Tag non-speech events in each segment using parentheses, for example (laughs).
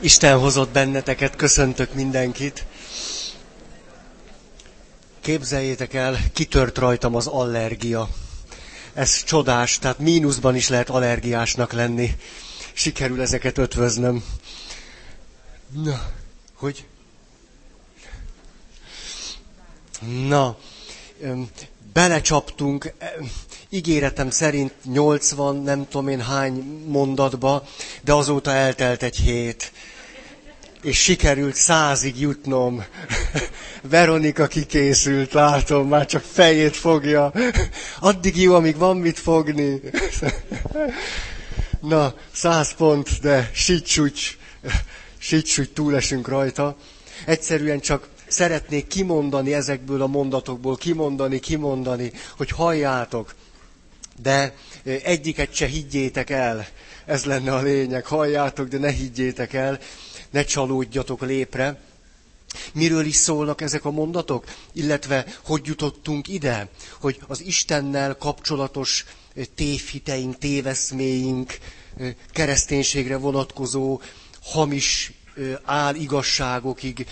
Isten hozott benneteket, köszöntök mindenkit. Képzeljétek el, kitört rajtam az allergia. Ez csodás, tehát mínuszban is lehet allergiásnak lenni. Sikerül ezeket ötvöznöm. Na, hogy? Na, belecsaptunk, ígéretem szerint 80, nem tudom én hány mondatba, de azóta eltelt egy hét. És sikerült százig jutnom. (laughs) Veronika kikészült, látom, már csak fejét fogja. (laughs) Addig jó, amíg van mit fogni. (laughs) Na, száz pont, de sicsúcs, sicsúcs túlesünk rajta. Egyszerűen csak szeretnék kimondani ezekből a mondatokból, kimondani, kimondani, hogy halljátok. De egyiket se higgyétek el. Ez lenne a lényeg. Halljátok, de ne higgyétek el. Ne csalódjatok lépre. Miről is szólnak ezek a mondatok? Illetve, hogy jutottunk ide? Hogy az Istennel kapcsolatos tévhiteink, téveszméink, kereszténységre vonatkozó hamis igazságokig,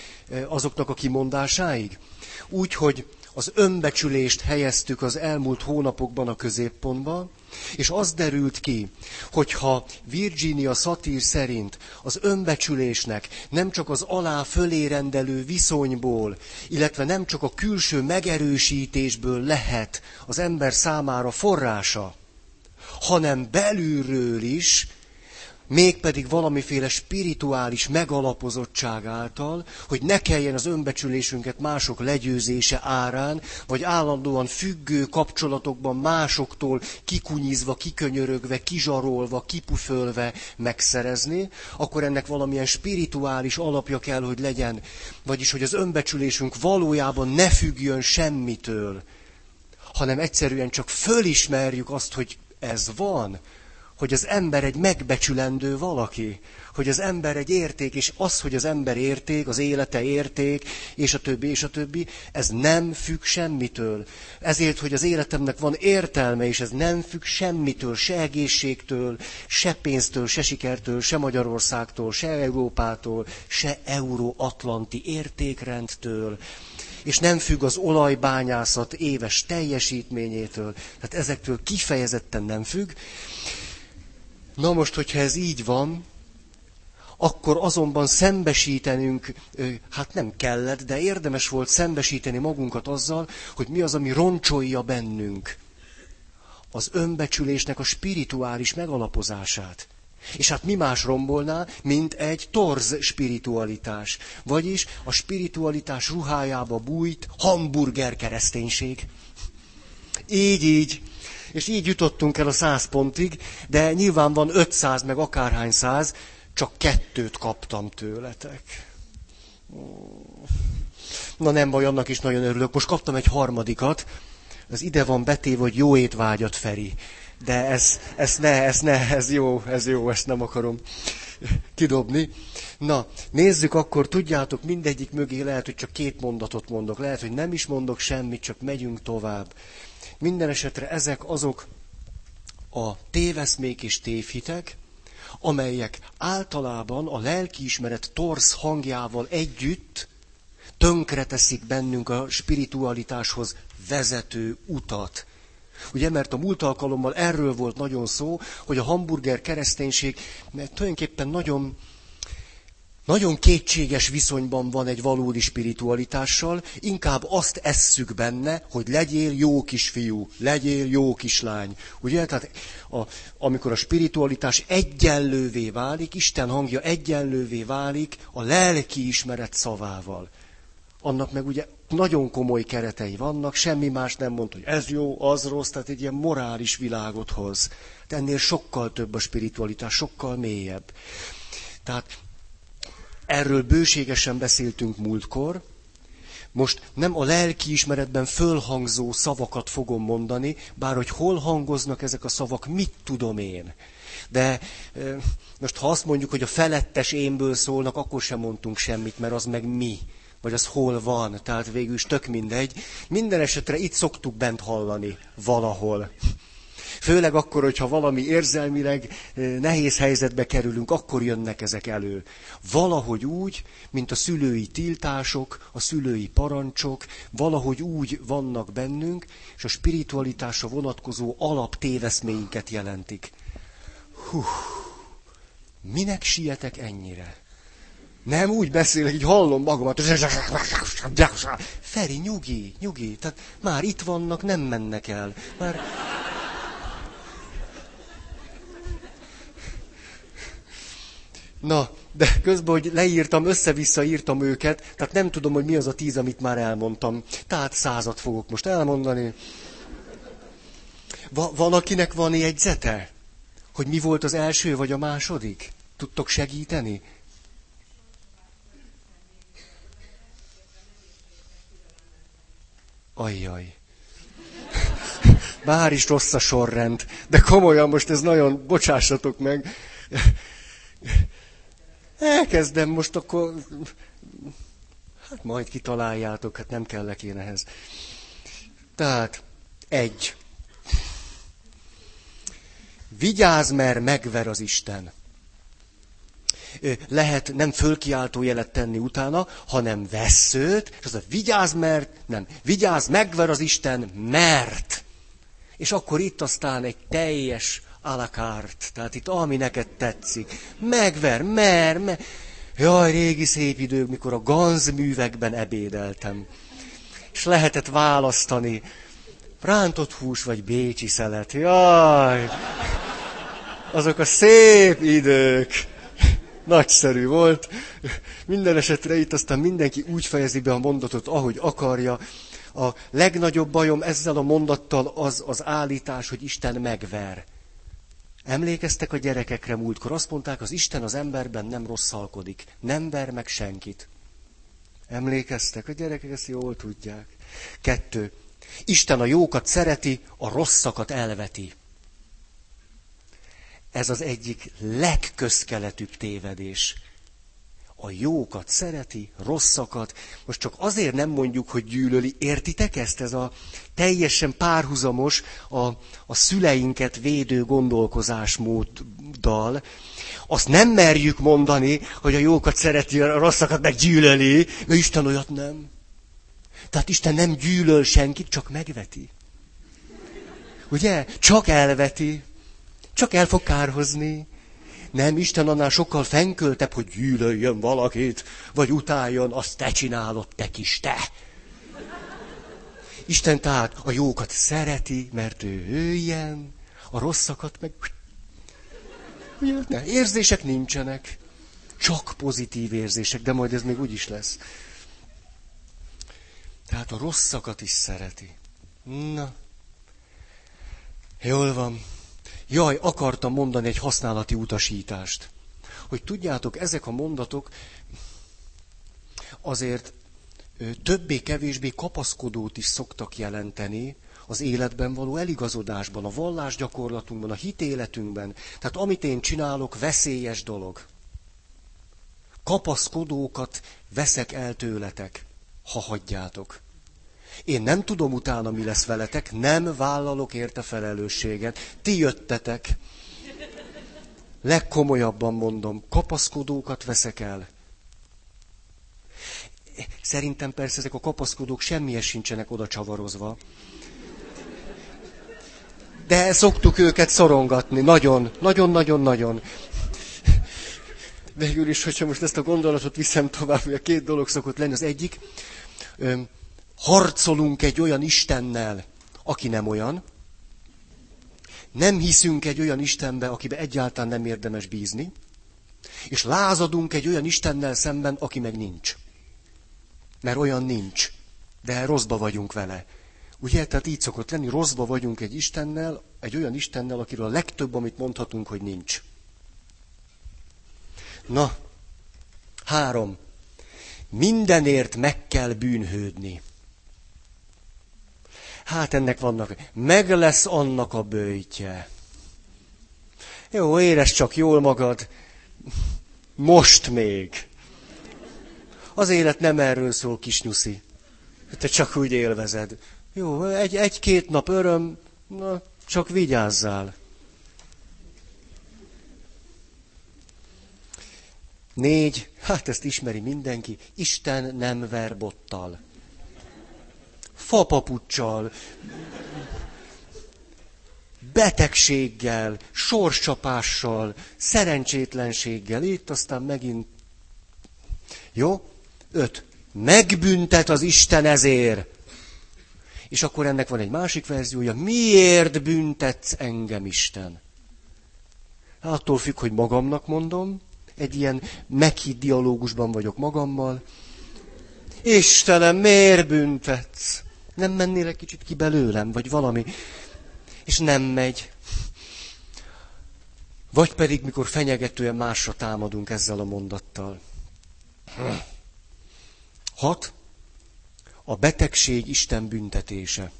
azoknak a kimondásáig. Úgy, hogy az önbecsülést helyeztük az elmúlt hónapokban a középpontba, és az derült ki, hogyha Virginia Satir szerint az önbecsülésnek nem csak az alá fölé rendelő viszonyból, illetve nem csak a külső megerősítésből lehet az ember számára forrása, hanem belülről is mégpedig valamiféle spirituális megalapozottság által, hogy ne kelljen az önbecsülésünket mások legyőzése árán, vagy állandóan függő kapcsolatokban másoktól kikunyizva, kikönyörögve, kizsarolva, kipufölve megszerezni, akkor ennek valamilyen spirituális alapja kell, hogy legyen. Vagyis, hogy az önbecsülésünk valójában ne függjön semmitől, hanem egyszerűen csak fölismerjük azt, hogy ez van, hogy az ember egy megbecsülendő valaki, hogy az ember egy érték, és az, hogy az ember érték, az élete érték, és a többi, és a többi, ez nem függ semmitől. Ezért, hogy az életemnek van értelme, és ez nem függ semmitől, se egészségtől, se pénztől, se sikertől, se Magyarországtól, se Európától, se euróatlanti értékrendtől, és nem függ az olajbányászat éves teljesítményétől, tehát ezektől kifejezetten nem függ, Na most, hogyha ez így van, akkor azonban szembesítenünk, hát nem kellett, de érdemes volt szembesíteni magunkat azzal, hogy mi az, ami roncsolja bennünk az önbecsülésnek a spirituális megalapozását. És hát mi más rombolná, mint egy torz spiritualitás. Vagyis a spiritualitás ruhájába bújt hamburger kereszténység. Így, így. És így jutottunk el a száz pontig, de nyilván van 500 meg akárhány száz, csak kettőt kaptam tőletek. Na nem baj, annak is nagyon örülök. Most kaptam egy harmadikat, az ide van betéve, hogy jó étvágyat, Feri. De ez, ez ne, ez ne, ez jó, ez jó, ezt nem akarom kidobni. Na, nézzük akkor, tudjátok, mindegyik mögé lehet, hogy csak két mondatot mondok. Lehet, hogy nem is mondok semmit, csak megyünk tovább. Minden esetre ezek azok a téveszmék és tévhitek, amelyek általában a lelkiismeret torsz hangjával együtt tönkreteszik bennünk a spiritualitáshoz vezető utat. Ugye, mert a múlt alkalommal erről volt nagyon szó, hogy a hamburger kereszténység tulajdonképpen nagyon nagyon kétséges viszonyban van egy valódi spiritualitással, inkább azt esszük benne, hogy legyél jó kisfiú, legyél jó kislány. Ugye? Tehát a, amikor a spiritualitás egyenlővé válik, Isten hangja egyenlővé válik a lelki ismeret szavával. Annak meg ugye nagyon komoly keretei vannak, semmi más nem mond, hogy ez jó, az rossz, tehát egy ilyen morális világot hoz. De ennél sokkal több a spiritualitás, sokkal mélyebb. Tehát Erről bőségesen beszéltünk múltkor. Most nem a lelki ismeretben fölhangzó szavakat fogom mondani, bár hogy hol hangoznak ezek a szavak, mit tudom én. De most ha azt mondjuk, hogy a felettes énből szólnak, akkor sem mondtunk semmit, mert az meg mi. Vagy az hol van, tehát végül is tök mindegy. Minden esetre itt szoktuk bent hallani, valahol. Főleg akkor, hogyha valami érzelmileg nehéz helyzetbe kerülünk, akkor jönnek ezek elő. Valahogy úgy, mint a szülői tiltások, a szülői parancsok, valahogy úgy vannak bennünk, és a spiritualitásra vonatkozó alaptéveszményünket jelentik. Hú, minek sietek ennyire? Nem úgy beszélek, így hallom magamat. Feri, nyugi, nyugi. Tehát már itt vannak, nem mennek el. Már... Na, de közben, hogy leírtam, össze-vissza írtam őket, tehát nem tudom, hogy mi az a tíz, amit már elmondtam. Tehát százat fogok most elmondani. Va- van, akinek van jegyzete? Hogy mi volt az első vagy a második? Tudtok segíteni? Ajjaj. Bár is rossz a sorrend, de komolyan most ez nagyon, bocsássatok meg. Elkezdem most akkor, hát majd kitaláljátok, hát nem kellek én ehhez. Tehát, egy. Vigyázz, mert megver az Isten lehet nem fölkiáltó jelet tenni utána, hanem veszőt, és az a vigyázz, mert, nem, vigyázz, megver az Isten, mert. És akkor itt aztán egy teljes alakárt, tehát itt ami neked tetszik. Megver, mer, mer. Jaj, régi szép idők, mikor a ganzművekben ebédeltem. És lehetett választani, rántott hús vagy bécsi szelet. Jaj, azok a szép idők. Nagyszerű volt. Minden esetre itt aztán mindenki úgy fejezi be a mondatot, ahogy akarja. A legnagyobb bajom ezzel a mondattal az az állítás, hogy Isten megver. Emlékeztek a gyerekekre múltkor, azt mondták, az Isten az emberben nem rosszalkodik, nem ver meg senkit. Emlékeztek? A gyerekek ezt jól tudják. Kettő. Isten a jókat szereti, a rosszakat elveti. Ez az egyik legközkeletűbb tévedés. A jókat szereti, rosszakat. Most csak azért nem mondjuk, hogy gyűlöli. Értitek ezt? Ez a teljesen párhuzamos a, a szüleinket védő gondolkozásmóddal. Azt nem merjük mondani, hogy a jókat szereti, a rosszakat meg gyűlöli, mert Isten olyat nem. Tehát Isten nem gyűlöl senkit, csak megveti. Ugye? Csak elveti. Csak el fog kárhozni. Nem, Isten annál sokkal fenköltebb, hogy gyűlöljön valakit, vagy utáljon, azt te csinálod, te kis te. Isten tehát a jókat szereti, mert ő, ő ilyen, a rosszakat meg... Ne, érzések nincsenek. Csak pozitív érzések, de majd ez még úgy is lesz. Tehát a rosszakat is szereti. Na, jól van. Jaj, akartam mondani egy használati utasítást. Hogy tudjátok, ezek a mondatok azért többé-kevésbé kapaszkodót is szoktak jelenteni az életben való eligazodásban, a vallásgyakorlatunkban, a hitéletünkben. Tehát amit én csinálok, veszélyes dolog. Kapaszkodókat veszek el tőletek, ha hagyjátok. Én nem tudom utána, mi lesz veletek, nem vállalok érte felelősséget. Ti jöttetek. Legkomolyabban mondom, kapaszkodókat veszek el. Szerintem persze ezek a kapaszkodók semmihez sincsenek oda csavarozva. De szoktuk őket szorongatni, nagyon, nagyon, nagyon, nagyon. Végül is, hogyha most ezt a gondolatot viszem tovább, hogy a két dolog szokott lenni. Az egyik, harcolunk egy olyan Istennel, aki nem olyan, nem hiszünk egy olyan Istenbe, akibe egyáltalán nem érdemes bízni, és lázadunk egy olyan Istennel szemben, aki meg nincs. Mert olyan nincs, de rosszba vagyunk vele. Ugye, tehát így szokott lenni, rosszba vagyunk egy Istennel, egy olyan Istennel, akiről a legtöbb, amit mondhatunk, hogy nincs. Na, három. Mindenért meg kell bűnhődni. Hát ennek vannak, meg lesz annak a bőjtje. Jó, érezd csak jól magad, most még. Az élet nem erről szól, kis nyuszi. Te csak úgy élvezed. Jó, egy, egy-két nap öröm, na, Csak vigyázzál. Négy, hát ezt ismeri mindenki, Isten nem ver bottal. Fapapuccsal, betegséggel, sorscsapással, szerencsétlenséggel. Itt aztán megint... Jó? Öt. Megbüntet az Isten ezért. És akkor ennek van egy másik verziója. Miért büntetsz engem, Isten? Attól függ, hogy magamnak mondom, egy ilyen meghitt dialógusban vagyok magammal. Istenem, miért büntetsz? Nem mennél egy kicsit ki belőlem, vagy valami. És nem megy. Vagy pedig, mikor fenyegetően másra támadunk ezzel a mondattal. Hat. A betegség Isten büntetése.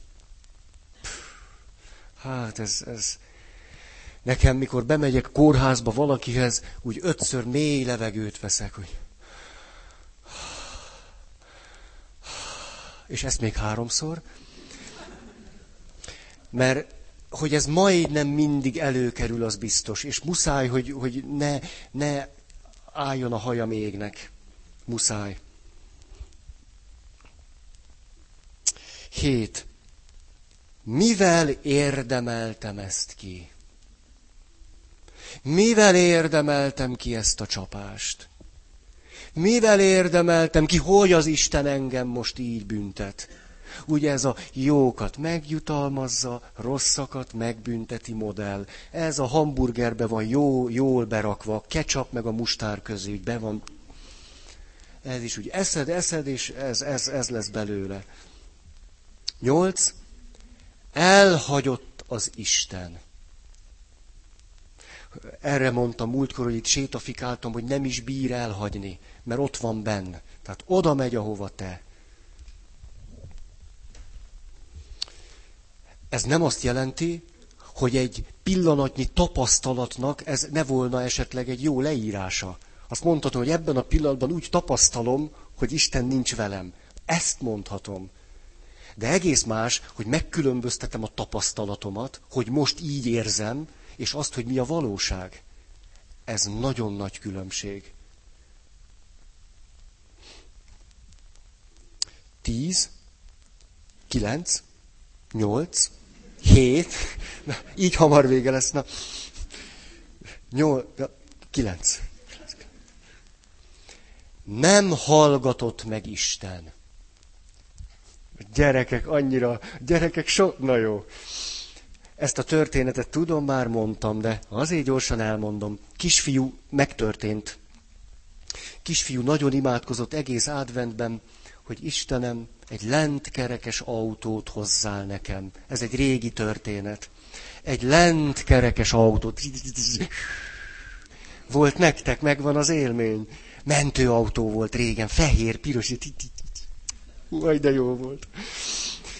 Hát ez, ez, Nekem, mikor bemegyek kórházba valakihez, úgy ötször mély levegőt veszek, hogy... És ezt még háromszor. Mert hogy ez majdnem mindig előkerül, az biztos. És muszáj, hogy, hogy ne, ne álljon a haja égnek. Muszáj. Hét. Mivel érdemeltem ezt ki? Mivel érdemeltem ki ezt a csapást? Mivel érdemeltem ki, hogy az Isten engem most így büntet? Ugye ez a jókat megjutalmazza, rosszakat megbünteti modell. Ez a hamburgerbe van jó, jól berakva, ketchup meg a mustár közé, be van. Ez is úgy eszed, eszed, és ez, ez, ez lesz belőle. Nyolc. Elhagyott az Isten erre mondtam múltkor, hogy itt sétafikáltam, hogy nem is bír elhagyni, mert ott van benne. Tehát oda megy, ahova te. Ez nem azt jelenti, hogy egy pillanatnyi tapasztalatnak ez ne volna esetleg egy jó leírása. Azt mondhatom, hogy ebben a pillanatban úgy tapasztalom, hogy Isten nincs velem. Ezt mondhatom. De egész más, hogy megkülönböztetem a tapasztalatomat, hogy most így érzem, és azt, hogy mi a valóság. Ez nagyon nagy különbség. Tíz, kilenc, nyolc, hét, na, így hamar vége lesz, na, nyolc, kilenc. Nem hallgatott meg Isten. Gyerekek, annyira, gyerekek sok, na jó. Ezt a történetet tudom, már mondtam, de azért gyorsan elmondom. Kisfiú megtörtént. Kisfiú nagyon imádkozott egész adventben, hogy Istenem, egy lentkerekes autót hozzál nekem. Ez egy régi történet. Egy lentkerekes autót. Volt nektek, megvan az élmény. Mentőautó volt régen, fehér, piros. Majd de jó volt.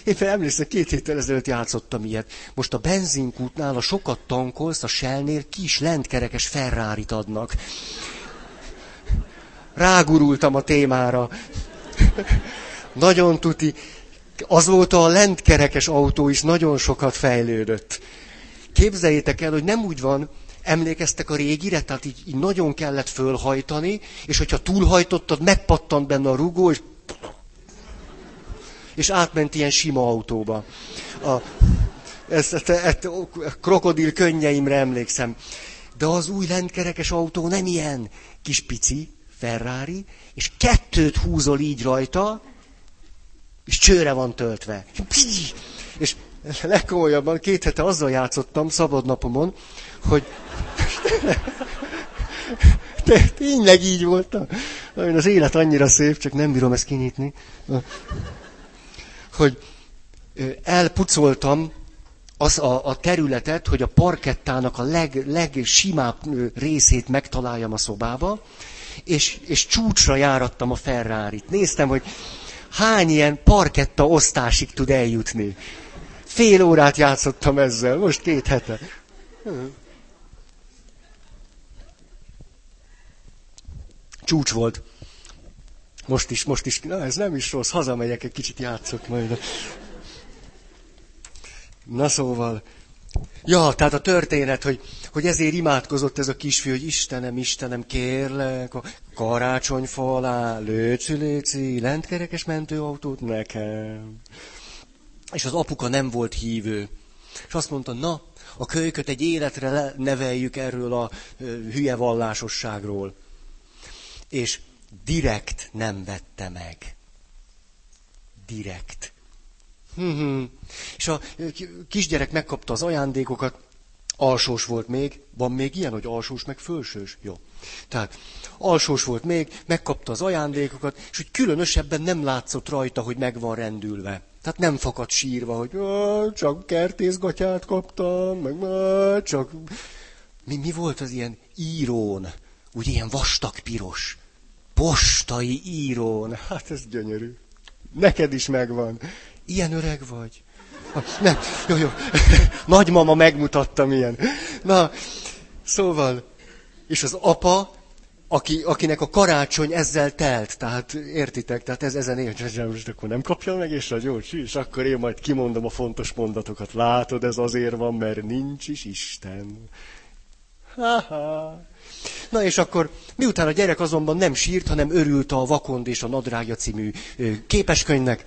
Éppen emlékszem, két héttel ezelőtt játszottam ilyet. Most a benzinkútnál, a sokat tankolsz, a Shellnél kis lentkerekes ferrari adnak. Rágurultam a témára. (laughs) nagyon tuti. Azóta a lentkerekes autó is nagyon sokat fejlődött. Képzeljétek el, hogy nem úgy van, emlékeztek a régire, tehát így, így nagyon kellett fölhajtani, és hogyha túlhajtottad, megpattant benne a rugó, és (laughs) és átment ilyen sima autóba. A, ezt, ezt, ezt, krokodil könnyeimre emlékszem. De az új lentkerekes autó nem ilyen kis pici, Ferrari, és kettőt húzol így rajta, és csőre van töltve. És legkomolyabban két hete azzal játszottam szabadnapomon, hogy (laughs) tényleg így voltam. Az élet annyira szép, csak nem bírom ezt kinyitni hogy elpucoltam az a, a területet, hogy a parkettának a leg, legsimább részét megtaláljam a szobába, és, és csúcsra járattam a ferrari -t. Néztem, hogy hány ilyen parketta osztásig tud eljutni. Fél órát játszottam ezzel, most két hete. Csúcs volt. Most is, most is, na ez nem is rossz, hazamegyek, egy kicsit játszok majd. Na szóval, Ja, tehát a történet, hogy, hogy ezért imádkozott ez a kisfiú, hogy Istenem, Istenem, kérlek, a karácsonyfa alá, léci, léci, lentkerekes mentőautót nekem. És az apuka nem volt hívő. És azt mondta, na, a kölyköt egy életre neveljük erről a hülye vallásosságról. És direkt nem vette meg. Direkt. És a kisgyerek megkapta az ajándékokat, alsós volt még, van még ilyen, hogy alsós meg fölsős? Jó. Tehát alsós volt még, megkapta az ajándékokat, és hogy különösebben nem látszott rajta, hogy meg van rendülve. Tehát nem fakadt sírva, hogy csak kertészgatyát kaptam, meg csak... Mi, mi volt az ilyen írón? Úgy ilyen vastag piros. Postai írón. Hát ez gyönyörű. Neked is megvan. Ilyen öreg vagy? Nem, jó, jó. (laughs) Nagymama megmutatta milyen. Na, szóval, és az apa, aki, akinek a karácsony ezzel telt, tehát értitek, tehát ez ezen él, most akkor nem kapja meg, és a jó, és akkor én majd kimondom a fontos mondatokat. Látod, ez azért van, mert nincs is Isten. Ha-ha. Na és akkor, miután a gyerek azonban nem sírt, hanem örült a Vakond és a Nadrágja című képeskönyvnek,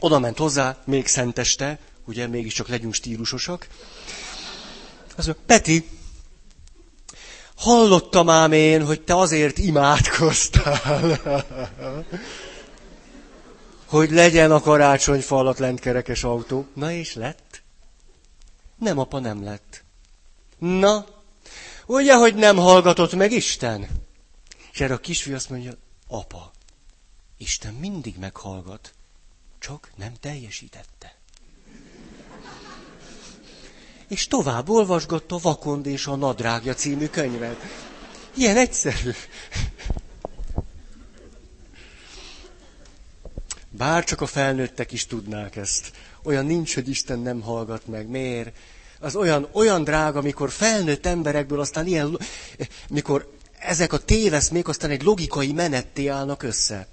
oda ment hozzá, még szenteste, ugye mégiscsak legyünk stílusosak. Az mondja, Peti, hallottam ám én, hogy te azért imádkoztál, (laughs) hogy legyen a karácsonyfa alatt lentkerekes autó. Na és lett? Nem, apa, nem lett. Na, ugye, hogy nem hallgatott meg Isten? És erre a kisfiú azt mondja, apa, Isten mindig meghallgat csak nem teljesítette. És tovább olvasgatta Vakond és a Nadrágja című könyvet. Ilyen egyszerű. Bár csak a felnőttek is tudnák ezt. Olyan nincs, hogy Isten nem hallgat meg. Miért? Az olyan, olyan drága, mikor felnőtt emberekből aztán ilyen, mikor ezek a téveszmék aztán egy logikai menetté állnak össze.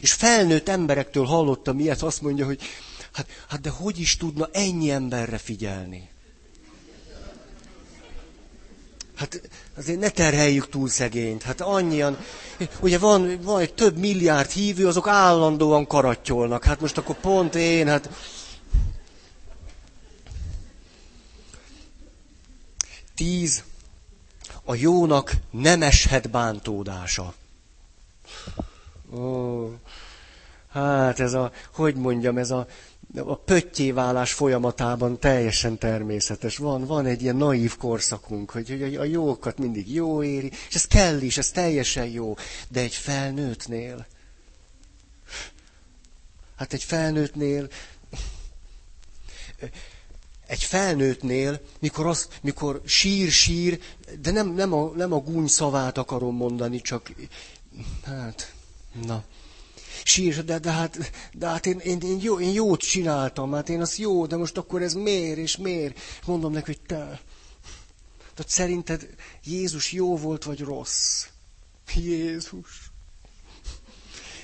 És felnőtt emberektől hallottam ilyet, azt mondja, hogy hát, hát de hogy is tudna ennyi emberre figyelni? Hát azért ne terheljük túl szegényt. Hát annyian, ugye van, van egy több milliárd hívő, azok állandóan karattyolnak. Hát most akkor pont én, hát... Tíz. A jónak nem eshet bántódása. Ó, hát ez a, hogy mondjam, ez a, a pöttyéválás folyamatában teljesen természetes. Van, van egy ilyen naív korszakunk, hogy, hogy a jókat mindig jó éri, és ez kell is, ez teljesen jó. De egy felnőttnél, hát egy felnőttnél, egy felnőttnél, mikor, az, mikor sír, sír, de nem, nem, a, nem a gúny szavát akarom mondani, csak hát Na. Sír, de, de hát, de hát én, én, én, jó, én jót csináltam, hát én az jó, de most akkor ez miért és miért? Mondom neki, hogy te, tehát szerinted Jézus jó volt, vagy rossz? Jézus.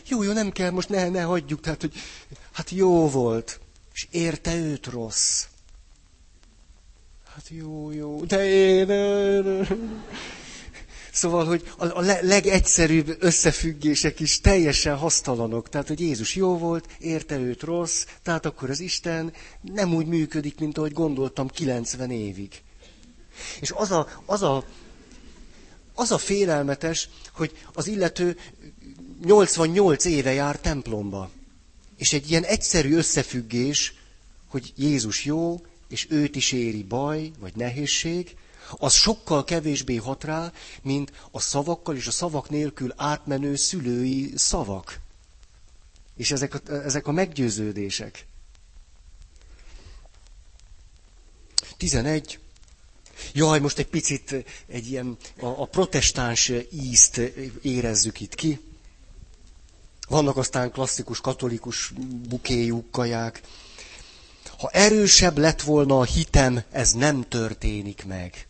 Jó, jó, nem kell, most ne, ne hagyjuk, tehát, hogy hát jó volt, és érte őt rossz. Hát jó, jó, de én... Szóval, hogy a, legegyszerűbb összefüggések is teljesen hasztalanok. Tehát, hogy Jézus jó volt, érte őt rossz, tehát akkor az Isten nem úgy működik, mint ahogy gondoltam 90 évig. És az a, az a, az a félelmetes, hogy az illető 88 éve jár templomba. És egy ilyen egyszerű összefüggés, hogy Jézus jó, és őt is éri baj, vagy nehézség, az sokkal kevésbé hat rá, mint a szavakkal és a szavak nélkül átmenő szülői szavak. És ezek a, ezek a meggyőződések. 11. Jaj, most egy picit egy ilyen a, a protestáns ízt érezzük itt ki. Vannak aztán klasszikus katolikus bukéjuk, kaják. Ha erősebb lett volna a hitem, ez nem történik meg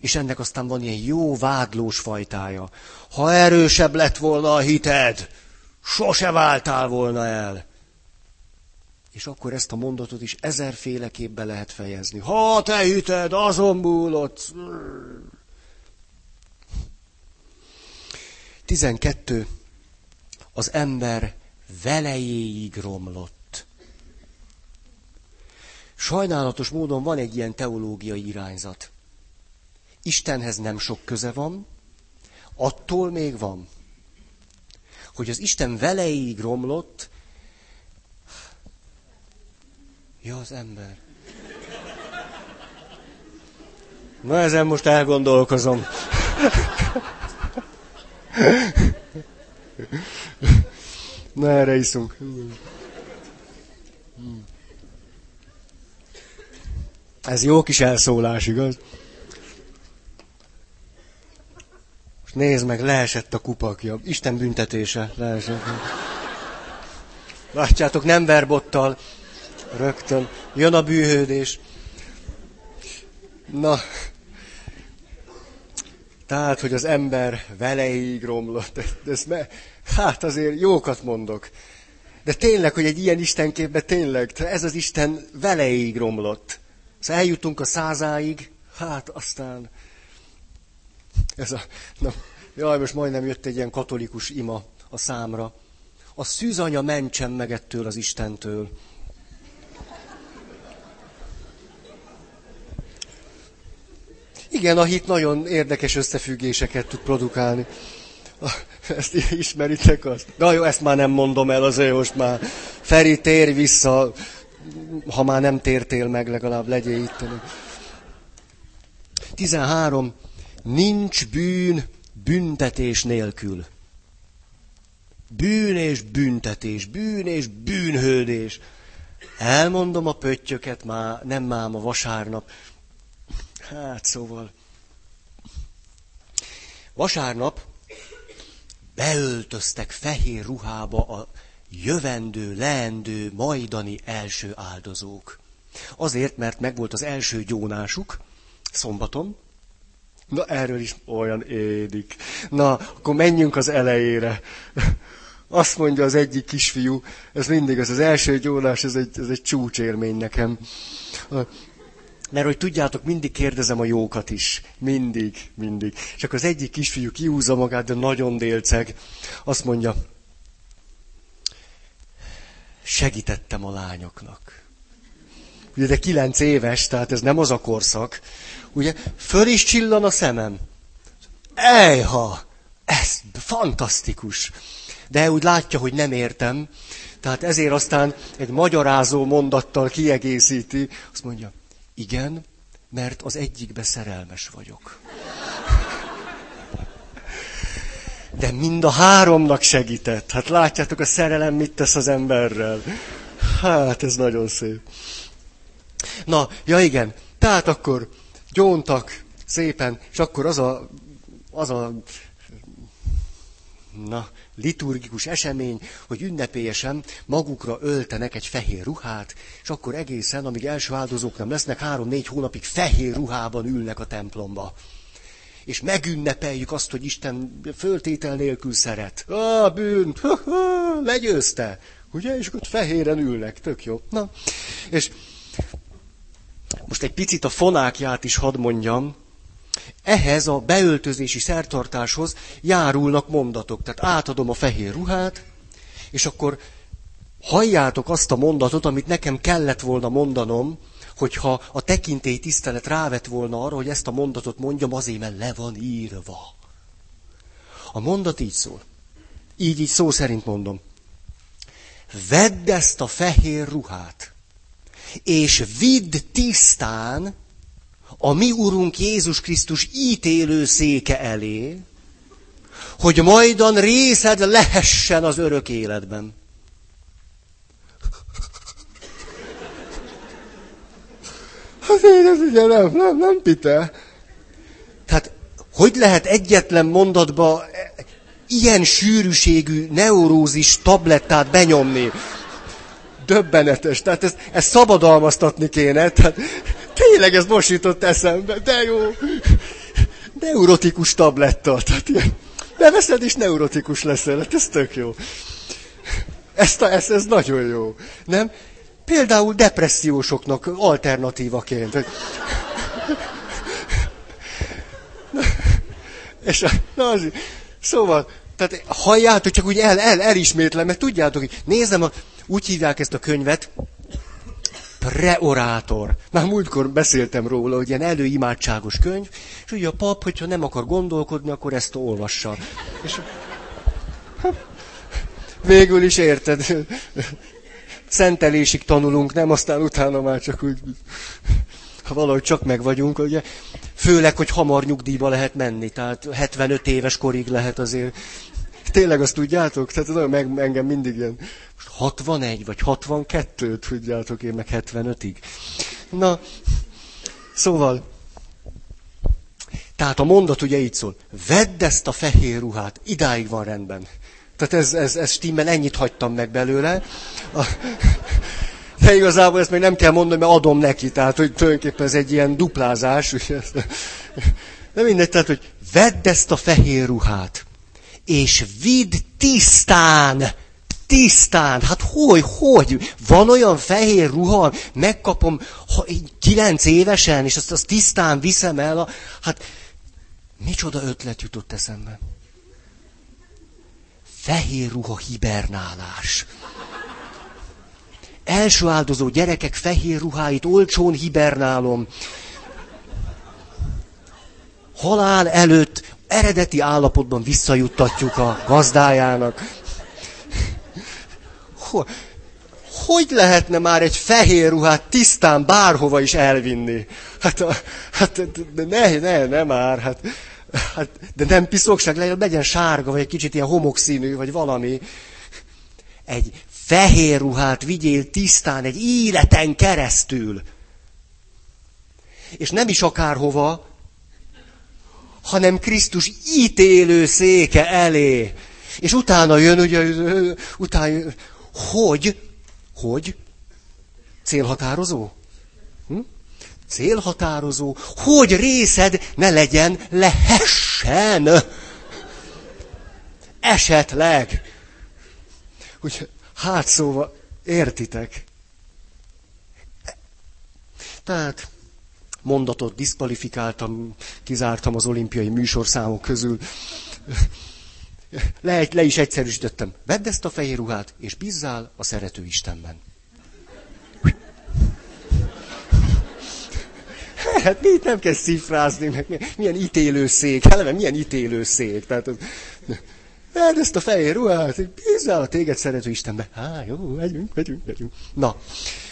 és ennek aztán van ilyen jó vádlós fajtája. Ha erősebb lett volna a hited, sose váltál volna el. És akkor ezt a mondatot is ezerféleképpen lehet fejezni. Ha te hüted, azon múlott. 12. Az ember velejéig romlott. Sajnálatos módon van egy ilyen teológiai irányzat. Istenhez nem sok köze van, attól még van. Hogy az Isten velejéig romlott, Ja, az ember. Na, ezen most elgondolkozom. Na, erre iszunk. Ez jó kis elszólás, igaz? Most nézd meg, leesett a kupakja. Isten büntetése, leesett. Látjátok, nem verbottal. Rögtön. Jön a bűhődés. Na, tehát, hogy az ember veleig romlott. Ez me, hát azért jókat mondok. De tényleg, hogy egy ilyen Istenképben tényleg, ez az Isten veleig romlott. Szóval eljutunk a százáig, hát aztán ez a, na, jaj, most majdnem jött egy ilyen katolikus ima a számra. A szűzanya mentsen meg ettől az Istentől. Igen, a hit nagyon érdekes összefüggéseket tud produkálni. Ezt ismeritek azt? Na jó, ezt már nem mondom el, azért most már. Feri, tér vissza, ha már nem tértél meg, legalább legyél itt. 13. Nincs bűn büntetés nélkül. Bűn és büntetés, bűn és bűnhődés. Elmondom a pöttyöket, már nem mám a vasárnap. Hát szóval. Vasárnap beöltöztek fehér ruhába a jövendő, leendő, majdani első áldozók. Azért, mert megvolt az első gyónásuk, szombaton. Na, erről is olyan édik. Na, akkor menjünk az elejére. (laughs) Azt mondja az egyik kisfiú, ez mindig az, az első gyónás, ez egy, ez egy csúcsérmény nekem. Mert hogy tudjátok, mindig kérdezem a jókat is. Mindig, mindig. Csak az egyik kisfiú kiúzza magát, de nagyon délceg. Azt mondja, segítettem a lányoknak. Ugye, de kilenc éves, tehát ez nem az a korszak. Ugye, föl is csillan a szemem. Ejha! Ez fantasztikus. De úgy látja, hogy nem értem. Tehát ezért aztán egy magyarázó mondattal kiegészíti. Azt mondja, igen, mert az egyikbe szerelmes vagyok. De mind a háromnak segített. Hát látjátok, a szerelem mit tesz az emberrel. Hát, ez nagyon szép. Na, ja igen, tehát akkor gyóntak szépen, és akkor az a, az a, na, liturgikus esemény, hogy ünnepélyesen magukra öltenek egy fehér ruhát, és akkor egészen, amíg első áldozók nem lesznek, három-négy hónapig fehér ruhában ülnek a templomba. És megünnepeljük azt, hogy Isten föltétel nélkül szeret. Ah, bűnt, legyőzte. Ugye? És ott fehéren ülnek, tök jó. Na, és most egy picit a fonákját is hadd mondjam, ehhez a beöltözési szertartáshoz járulnak mondatok. Tehát átadom a fehér ruhát, és akkor halljátok azt a mondatot, amit nekem kellett volna mondanom, hogyha a tekintély tisztelet rávet volna arra, hogy ezt a mondatot mondjam, azért, mert le van írva. A mondat így szól. Így, így szó szerint mondom. Vedd ezt a fehér ruhát, és vidd tisztán a mi Urunk Jézus Krisztus ítélő széke elé, hogy majdan részed lehessen az örök életben. Hát én ez ugye nem, nem, nem pite. Tehát hogy lehet egyetlen mondatba ilyen sűrűségű neurózis tablettát benyomni? Döbbenetes. Tehát ezt, ezt szabadalmaztatni kéne. Tehát Tényleg ez most jutott eszembe, de jó. Neurotikus tabletta. Tehát ilyen, beveszed és neurotikus leszel, hát ez tök jó. Ezt a, ez, ez nagyon jó. Nem? Például depressziósoknak alternatívaként. És na, az, szóval, tehát halljátok, csak úgy el, el, elismétlem, mert tudjátok, hogy nézem, a, úgy hívják ezt a könyvet, preorátor. Már múltkor beszéltem róla, hogy ilyen előimádságos könyv, és ugye a pap, hogyha nem akar gondolkodni, akkor ezt olvassa. És végül is érted. Szentelésig tanulunk, nem? Aztán utána már csak úgy, ha valahogy csak meg vagyunk, ugye. Főleg, hogy hamar nyugdíjba lehet menni, tehát 75 éves korig lehet azért. Tényleg azt tudjátok? Tehát nagyon meg, engem mindig ilyen, most 61 vagy 62, tudjátok, én meg 75-ig. Na, szóval, tehát a mondat ugye így szól, vedd ezt a fehér ruhát, idáig van rendben. Tehát ez, ez, ez stimmel, ennyit hagytam meg belőle. A, de igazából ezt még nem kell mondani, mert adom neki, tehát hogy tulajdonképpen ez egy ilyen duplázás. De mindegy, tehát, hogy vedd ezt a fehér ruhát, és vidd tisztán, tisztán, hát hogy, hogy, van olyan fehér ruha, megkapom kilenc évesen, és azt, azt tisztán viszem el, a, hát micsoda ötlet jutott eszembe. Fehér ruha hibernálás első áldozó gyerekek fehér ruháit olcsón hibernálom. Halál előtt eredeti állapotban visszajuttatjuk a gazdájának. Hogy lehetne már egy fehér ruhát tisztán bárhova is elvinni? Hát, hát de ne, ne, ne már, hát, hát, de nem piszokság, legyen sárga, vagy egy kicsit ilyen homokszínű, vagy valami. Egy fehér ruhát vigyél tisztán egy életen keresztül. És nem is akárhova, hanem Krisztus ítélő széke elé. És utána jön, ugye, utána, hogy, hogy, célhatározó? Hm? Célhatározó, hogy részed ne legyen lehessen. Esetleg. Úgy, Hát szóval, értitek? Tehát mondatot diszkvalifikáltam, kizártam az olimpiai műsorszámok közül. Le, le is egyszerűsítettem. Vedd ezt a fehér ruhát, és bízzál a szerető Istenben. Hát mit nem kell szifrázni, meg milyen ítélőszék, eleve milyen ítélőszék. Tehát, Vedd ezt a fehér ruhát, bízzál a téged szerető Istenbe. Há, jó, megyünk, megyünk, megyünk. Na,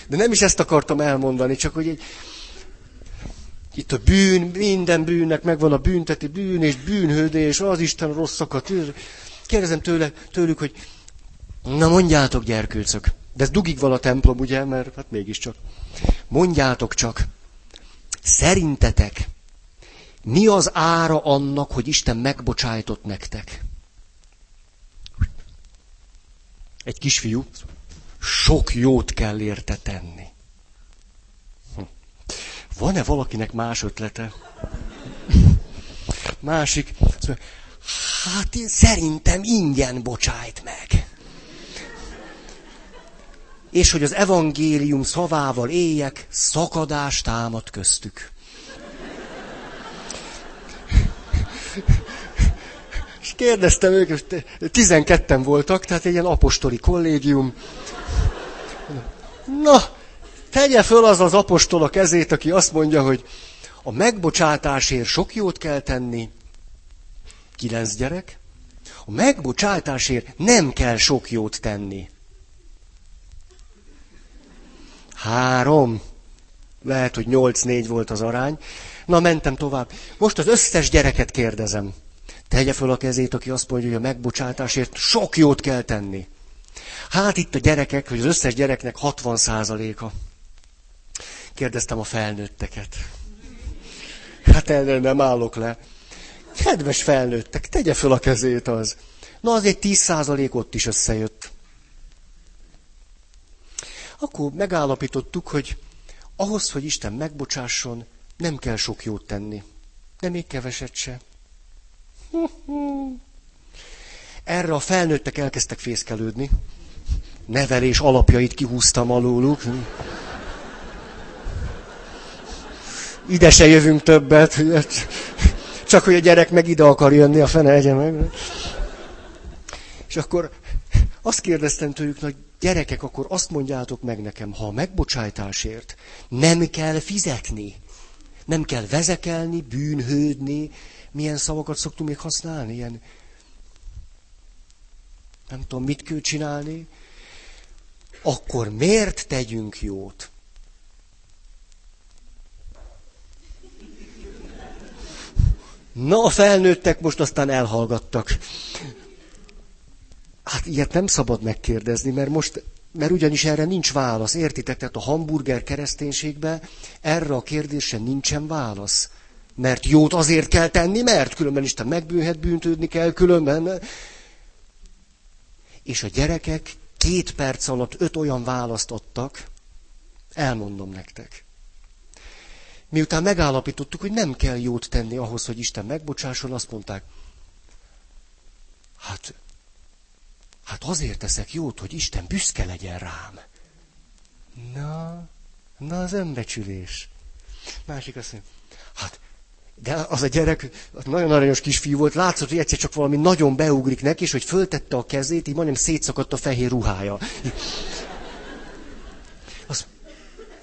de nem is ezt akartam elmondani, csak hogy egy, itt a bűn, minden bűnnek megvan a bünteti bűn és bűnhődés, az Isten rosszakat. Kérdezem tőle, tőlük, hogy na mondjátok, gyerkőcök, de ez dugig van a templom, ugye, mert hát mégiscsak. Mondjátok csak, szerintetek mi az ára annak, hogy Isten megbocsájtott nektek? egy kisfiú, sok jót kell érte tenni. Van-e valakinek más ötlete? Másik, hát én szerintem ingyen bocsájt meg. És hogy az evangélium szavával éljek, szakadás támad köztük. És kérdeztem őket, tizenketten voltak, tehát egy ilyen apostoli kollégium. Na, tegye föl az az apostol a kezét, aki azt mondja, hogy a megbocsátásért sok jót kell tenni. Kilenc gyerek. A megbocsátásért nem kell sok jót tenni. Három. Lehet, hogy nyolc-négy volt az arány. Na, mentem tovább. Most az összes gyereket kérdezem. Tegye föl a kezét, aki azt mondja, hogy a megbocsátásért sok jót kell tenni. Hát itt a gyerekek, hogy az összes gyereknek 60 százaléka. Kérdeztem a felnőtteket. Hát erre nem állok le. Kedves felnőttek, tegye föl a kezét az. Na azért 10 százalék ott is összejött. Akkor megállapítottuk, hogy ahhoz, hogy Isten megbocsásson, nem kell sok jót tenni. De még keveset se. Erre a felnőttek elkezdtek fészkelődni. nevelés alapjait kihúztam alóluk. Ide se jövünk többet, csak hogy a gyerek meg ide akar jönni, a fene egye meg. És akkor azt kérdeztem tőlük, hogy gyerekek, akkor azt mondjátok meg nekem, ha a megbocsájtásért nem kell fizetni, nem kell vezekelni, bűnhődni, milyen szavakat szoktunk még használni, ilyen nem tudom, mit kell csinálni, akkor miért tegyünk jót? Na, a felnőttek most aztán elhallgattak. Hát ilyet nem szabad megkérdezni, mert most, mert ugyanis erre nincs válasz. Értitek? Tehát a hamburger kereszténységben erre a kérdésre nincsen válasz. Mert jót azért kell tenni, mert különben Isten megbűnhet, bűntődni kell, különben. És a gyerekek két perc alatt öt olyan választ adtak, elmondom nektek. Miután megállapítottuk, hogy nem kell jót tenni ahhoz, hogy Isten megbocsásson, azt mondták, hát, hát azért teszek jót, hogy Isten büszke legyen rám. Na, na az önbecsülés. Másik azt mondja, hát de az a gyerek nagyon aranyos kisfiú volt, látszott, hogy egyszer csak valami nagyon beugrik neki, és hogy föltette a kezét, így majdnem szétszakadt a fehér ruhája. Az,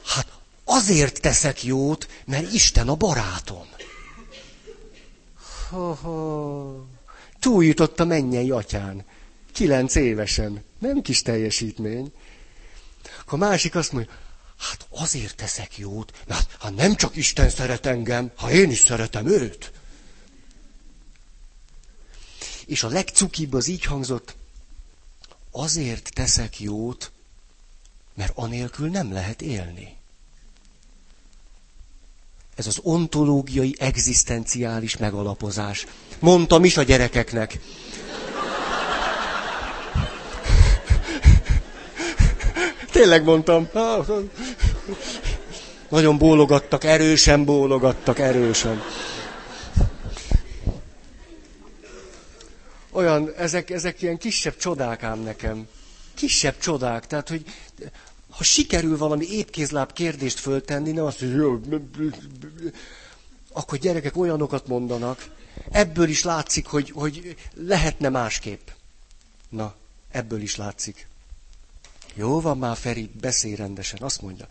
hát azért teszek jót, mert Isten a barátom. Ha, ha. Túljutott a mennyei atyán. Kilenc évesen. Nem kis teljesítmény. Akkor a másik azt mondja, Hát azért teszek jót, mert ha nem csak Isten szeret engem, ha én is szeretem őt. És a legcukibb az így hangzott, azért teszek jót, mert anélkül nem lehet élni. Ez az ontológiai, egzisztenciális megalapozás. Mondtam is a gyerekeknek. Tényleg mondtam. Nagyon bólogattak, erősen bólogattak, erősen. Olyan, ezek, ezek ilyen kisebb csodák ám nekem. Kisebb csodák, tehát, hogy ha sikerül valami épkézláb kérdést föltenni, nem azt, hogy akkor gyerekek olyanokat mondanak, ebből is látszik, hogy, hogy lehetne másképp. Na, ebből is látszik. Jó van már, Feri, beszélj rendesen. Azt mondja.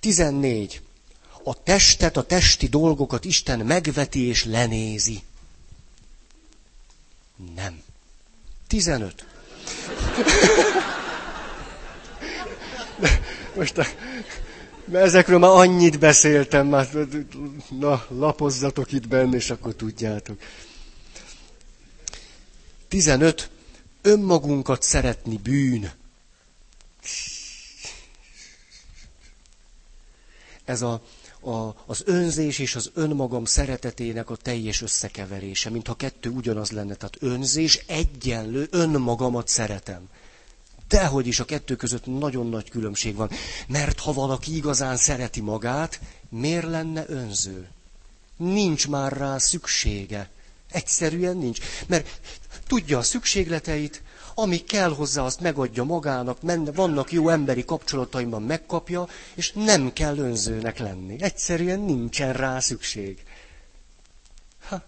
14. A testet, a testi dolgokat Isten megveti és lenézi. Nem. 15. (laughs) Most a, mert ezekről már annyit beszéltem, már na, lapozzatok itt benne, és akkor tudjátok. 15. Önmagunkat szeretni bűn. Ez a, a, az önzés és az önmagam szeretetének a teljes összekeverése, mintha kettő ugyanaz lenne. Tehát önzés egyenlő, önmagamat szeretem. Dehogy is a kettő között nagyon nagy különbség van. Mert ha valaki igazán szereti magát, miért lenne önző? Nincs már rá szüksége. Egyszerűen nincs. Mert tudja a szükségleteit, ami kell hozzá, azt megadja magának, vannak jó emberi kapcsolataimban megkapja, és nem kell önzőnek lenni. Egyszerűen nincsen rá szükség. Ha.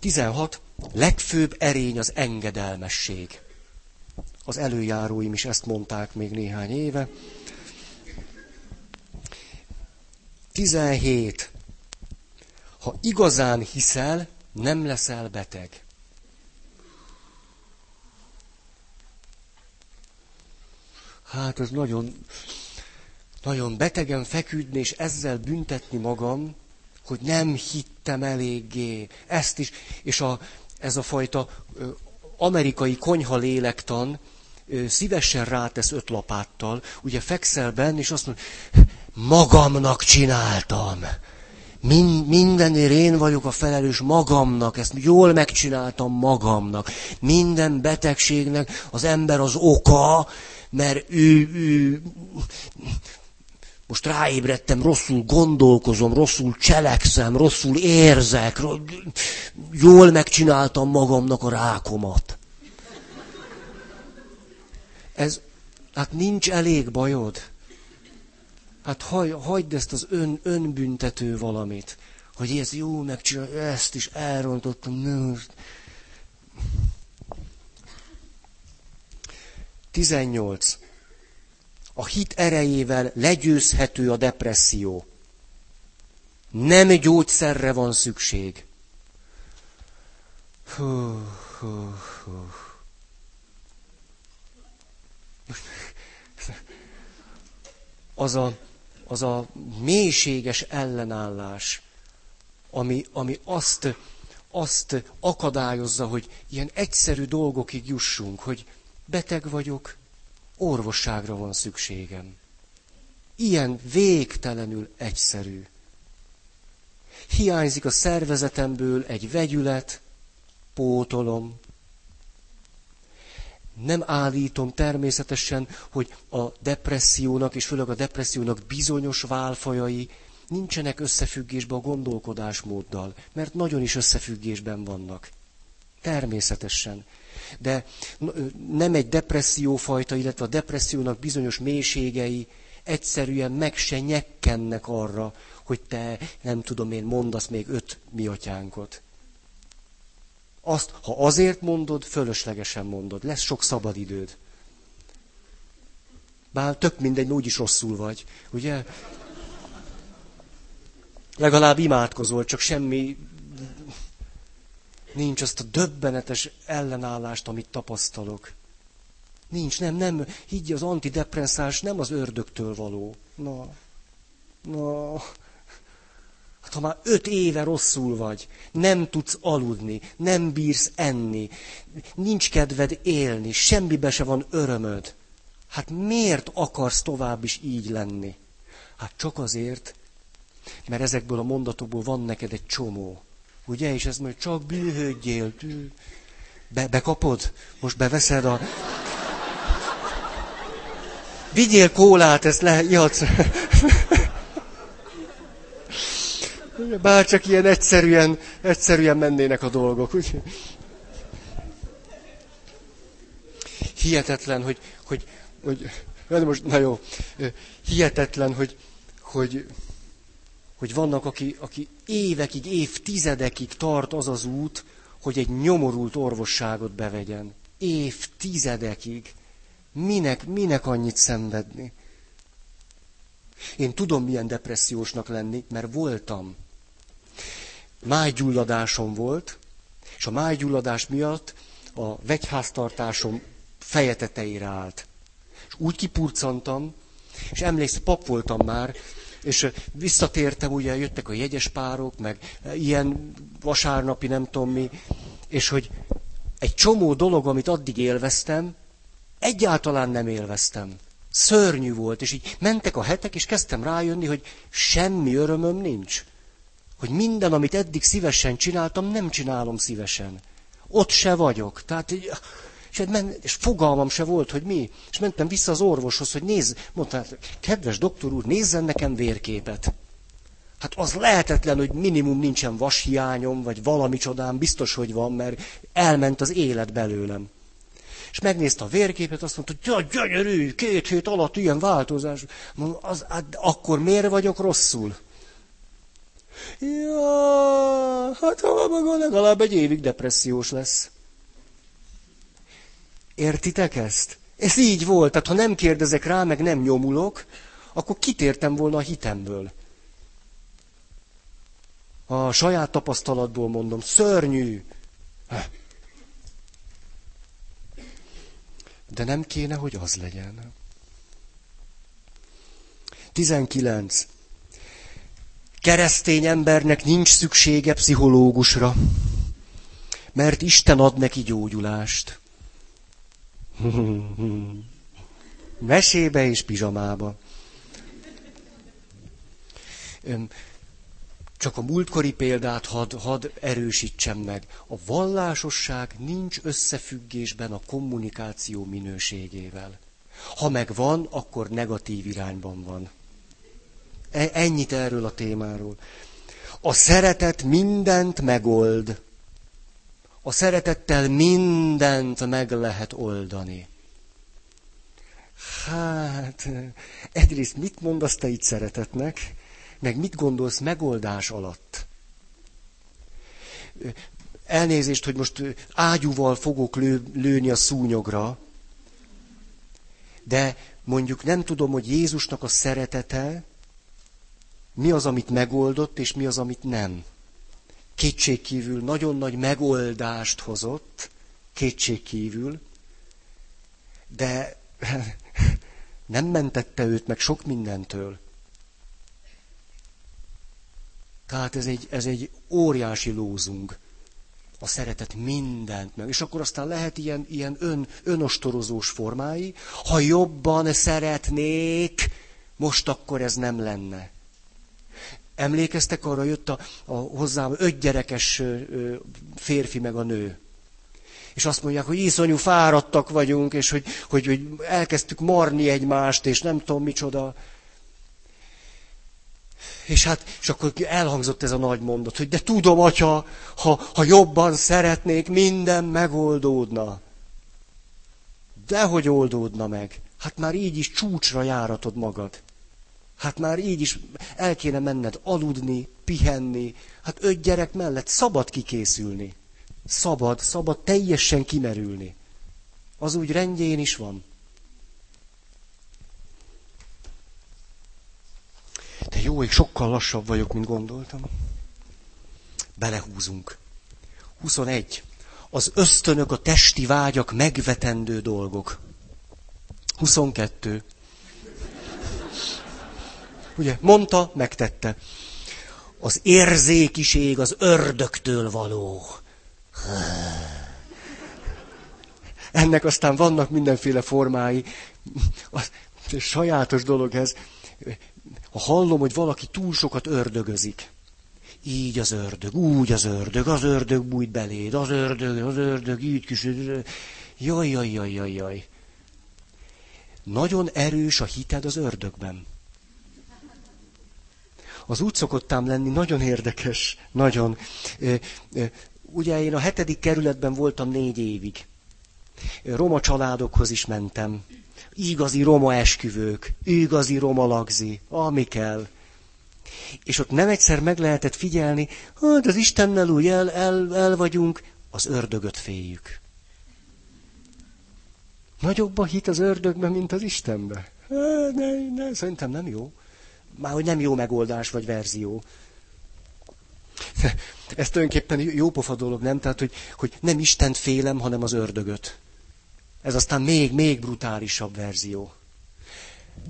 16. Legfőbb erény az engedelmesség. Az előjáróim is ezt mondták még néhány éve. 17. Ha igazán hiszel, nem leszel beteg. Hát ez nagyon, nagyon betegen feküdni, és ezzel büntetni magam, hogy nem hittem eléggé. Ezt is, és a, ez a fajta amerikai konyha lélektan szívesen rátesz öt lapáttal, ugye fekszel benne, és azt mondja, magamnak csináltam. Mind, mindenért én vagyok a felelős magamnak, ezt jól megcsináltam magamnak. Minden betegségnek az ember az oka, mert ő, ő most ráébredtem, rosszul gondolkozom, rosszul cselekszem, rosszul érzek, jól megcsináltam magamnak a rákomat. ez, hát nincs elég bajod. Hát hagyd, hagyd ezt az ön, önbüntető valamit, hogy ez jó, megcsinál, ezt is elrontottam. Nem. 18. A hit erejével legyőzhető a depresszió. Nem gyógyszerre van szükség. Hú, hú, hú. Az a, az a mélységes ellenállás, ami, ami azt, azt akadályozza, hogy ilyen egyszerű dolgokig jussunk, hogy beteg vagyok, orvosságra van szükségem. Ilyen végtelenül egyszerű. Hiányzik a szervezetemből egy vegyület, pótolom. Nem állítom természetesen, hogy a depressziónak, és főleg a depressziónak bizonyos válfajai nincsenek összefüggésben a gondolkodásmóddal, mert nagyon is összefüggésben vannak. Természetesen. De nem egy depressziófajta, illetve a depressziónak bizonyos mélységei egyszerűen meg se nyekkennek arra, hogy te, nem tudom én, mondasz még öt miatyánkot. Azt, ha azért mondod, fölöslegesen mondod. Lesz sok szabad időd. Bár tök mindegy, úgyis rosszul vagy, ugye? Legalább imádkozol, csak semmi nincs azt a döbbenetes ellenállást, amit tapasztalok. Nincs, nem, nem, higgy, az antidepresszás nem az ördögtől való. Na, na, hát ha már öt éve rosszul vagy, nem tudsz aludni, nem bírsz enni, nincs kedved élni, semmibe se van örömöd. Hát miért akarsz tovább is így lenni? Hát csak azért, mert ezekből a mondatokból van neked egy csomó. Ugye? És ez majd csak bűhődjél. Be, bekapod? Most beveszed a... Vigyél kólát, ezt le... Jadsz. Bár csak ilyen egyszerűen, egyszerűen mennének a dolgok. Úgy? Hihetetlen, hogy, hogy, hogy, hogy most, na jó, hihetetlen, hogy, hogy hogy vannak, aki, aki évekig, évtizedekig tart az az út, hogy egy nyomorult orvosságot bevegyen. Évtizedekig. Minek, minek annyit szenvedni? Én tudom, milyen depressziósnak lenni, mert voltam. Májgyulladásom volt, és a májgyulladás miatt a vegyháztartásom feje tetejére állt. És úgy kipurcantam, és emlékszem, pap voltam már, és visszatértem, ugye jöttek a jegyes párok, meg ilyen vasárnapi nem tudom mi, és hogy egy csomó dolog, amit addig élveztem, egyáltalán nem élveztem. Szörnyű volt, és így mentek a hetek, és kezdtem rájönni, hogy semmi örömöm nincs. Hogy minden, amit eddig szívesen csináltam, nem csinálom szívesen. Ott se vagyok. Tehát és, hát men, és fogalmam se volt, hogy mi. És mentem vissza az orvoshoz, hogy nézz, mondta, hát, kedves doktor úr, nézzen nekem vérképet. Hát az lehetetlen, hogy minimum nincsen vashiányom, vagy valami csodám, biztos, hogy van, mert elment az élet belőlem. És megnézte a vérképet, azt mondta, hogy gyönyörű, két hét alatt ilyen változás. Mondom, az, hát, akkor miért vagyok rosszul? Ja, hát ha maga legalább egy évig depressziós lesz. Értitek ezt? Ez így volt, tehát ha nem kérdezek rá, meg nem nyomulok, akkor kitértem volna a hitemből. A saját tapasztalatból mondom, szörnyű. De nem kéne, hogy az legyen. 19. Keresztény embernek nincs szüksége pszichológusra, mert Isten ad neki gyógyulást. Mesébe és pizsamába. Csak a múltkori példát had, had erősítsem meg. A vallásosság nincs összefüggésben a kommunikáció minőségével. Ha meg van, akkor negatív irányban van. E, ennyit erről a témáról. A szeretet mindent megold. A szeretettel mindent meg lehet oldani. Hát, egyrészt mit mondasz te itt szeretetnek, meg mit gondolsz megoldás alatt? Elnézést, hogy most ágyúval fogok lő, lőni a szúnyogra, de mondjuk nem tudom, hogy Jézusnak a szeretete mi az, amit megoldott, és mi az, amit nem. Kétségkívül nagyon nagy megoldást hozott, kétségkívül, de (laughs) nem mentette őt meg sok mindentől. Tehát ez egy, ez egy óriási lózung. A szeretet mindent meg. És akkor aztán lehet ilyen, ilyen ön, önostorozós formái. Ha jobban szeretnék, most akkor ez nem lenne. Emlékeztek arra, jött a, a hozzám öt gyerekes férfi meg a nő. És azt mondják, hogy iszonyú fáradtak vagyunk, és hogy, hogy, hogy elkezdtük marni egymást, és nem tudom micsoda. És hát, és akkor elhangzott ez a nagy mondat, hogy de tudom, atya, ha, ha jobban szeretnék, minden megoldódna. Dehogy oldódna meg. Hát már így is csúcsra járatod magad. Hát már így is el kéne menned aludni, pihenni. Hát öt gyerek mellett szabad kikészülni. Szabad, szabad teljesen kimerülni. Az úgy rendjén is van. De jó, hogy sokkal lassabb vagyok, mint gondoltam. Belehúzunk. 21. Az ösztönök, a testi vágyak megvetendő dolgok. 22. Ugye, mondta, megtette. Az érzékiség az ördögtől való. Ennek aztán vannak mindenféle formái. Az, sajátos dolog ez. Ha hallom, hogy valaki túl sokat ördögözik. Így az ördög, úgy az ördög, az ördög bújt beléd, az ördög, az ördög, így kis... Jaj, jaj, jaj, jaj, jaj. Nagyon erős a hited az ördögben. Az úgy szokottám lenni nagyon érdekes, nagyon. Ugye én a hetedik kerületben voltam négy évig. Roma családokhoz is mentem. Igazi roma esküvők, igazi roma lagzi, ami kell. És ott nem egyszer meg lehetett figyelni, hát az Istennel úgy el, el, el vagyunk, az ördögöt féljük. Nagyobb a hit az ördögbe, mint az Istenbe. Ne, ne, szerintem nem jó. Már hogy nem jó megoldás vagy verzió. (laughs) Ez tulajdonképpen jópofa dolog, nem? Tehát, hogy, hogy nem Istent félem, hanem az ördögöt. Ez aztán még, még brutálisabb verzió.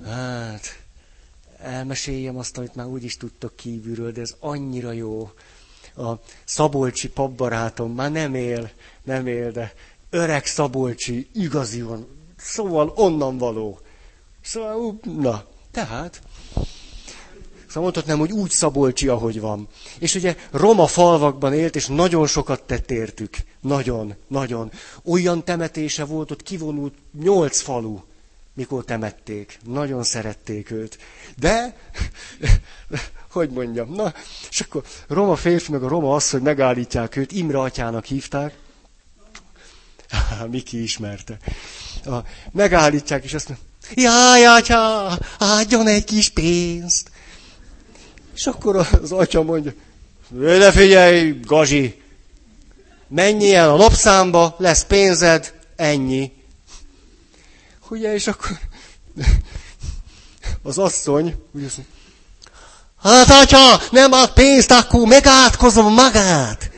Hát, elmeséljem azt, amit már úgy is tudtok kívülről, de ez annyira jó. A Szabolcsi papbarátom már nem él, nem él, de öreg Szabolcsi, igazi van, szóval onnan való. Szóval, na, tehát, Szóval mondhatnám, hogy úgy Szabolcsi, ahogy van. És ugye roma falvakban élt, és nagyon sokat tett értük. Nagyon, nagyon. Olyan temetése volt, ott kivonult nyolc falu, mikor temették. Nagyon szerették őt. De, (laughs) hogy mondjam, na, és akkor roma férfi, meg a roma asszony megállítják őt, Imre atyának hívták. (laughs) Miki ismerte. A, megállítják, és azt mondja, jaj, atya, adjon egy kis pénzt. És akkor az atya mondja, de figyelj, Gazi, menj el a lopszámba, lesz pénzed, ennyi. Ugye, és akkor az asszony, ugye azt mondja, hát atya, nem ad pénzt, akkor megátkozom magát.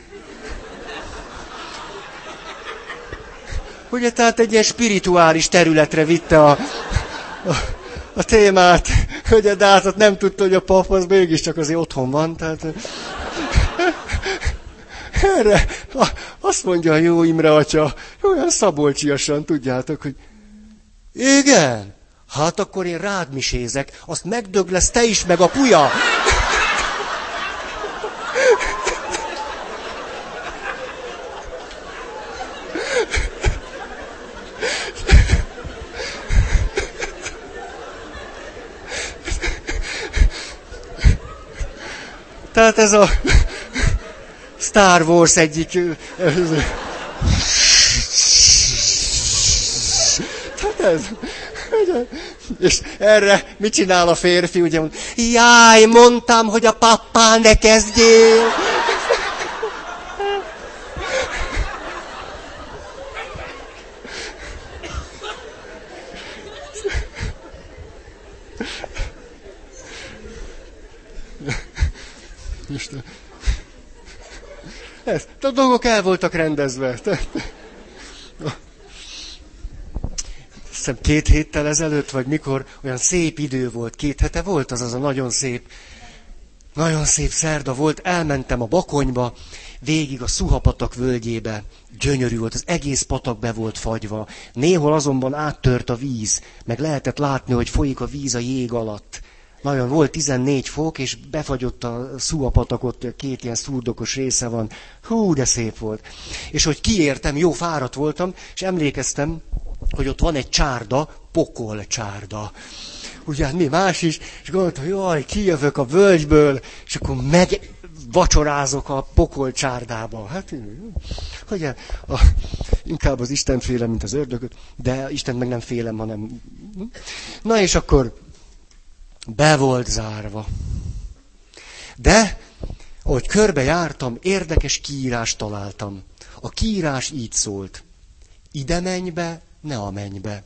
Ugye, tehát egy ilyen spirituális területre vitte a, a a témát, hogy a dátot nem tudta, hogy a pap az mégiscsak azért otthon van, tehát... Erre azt mondja a jó Imre atya, olyan szabolcsiasan, tudjátok, hogy igen, hát akkor én rád misézek, azt megdög lesz te is, meg a puja. Tehát ez a Star Wars egyik... Tehát ez, És erre mit csinál a férfi? Ugye mond, jaj, mondtam, hogy a pappál ne kezdjél. Dolgok el voltak rendezve. hiszem két héttel ezelőtt, vagy mikor, olyan szép idő volt, két hete volt az az a nagyon szép, nagyon szép szerda volt, elmentem a Bakonyba, végig a Szuhapatak völgyébe, gyönyörű volt, az egész patak be volt fagyva, néhol azonban áttört a víz, meg lehetett látni, hogy folyik a víz a jég alatt. Nagyon volt 14 fok, és befagyott a Szuhapatakot, két ilyen szurdokos része van. Hú, de szép volt. És hogy kiértem, jó fáradt voltam, és emlékeztem, hogy ott van egy csárda, pokol csárda. Ugye hát mi más is, és gondoltam, jaj, kijövök a völgyből, és akkor meg vacsorázok a pokol csárdába. Hát, hogy a, inkább az Isten félem, mint az ördögöt, de Isten meg nem félem, hanem... Na és akkor be volt zárva. De, ahogy körbe jártam, érdekes kiírást találtam. A kiírás így szólt. Ide menj be, ne a mennybe.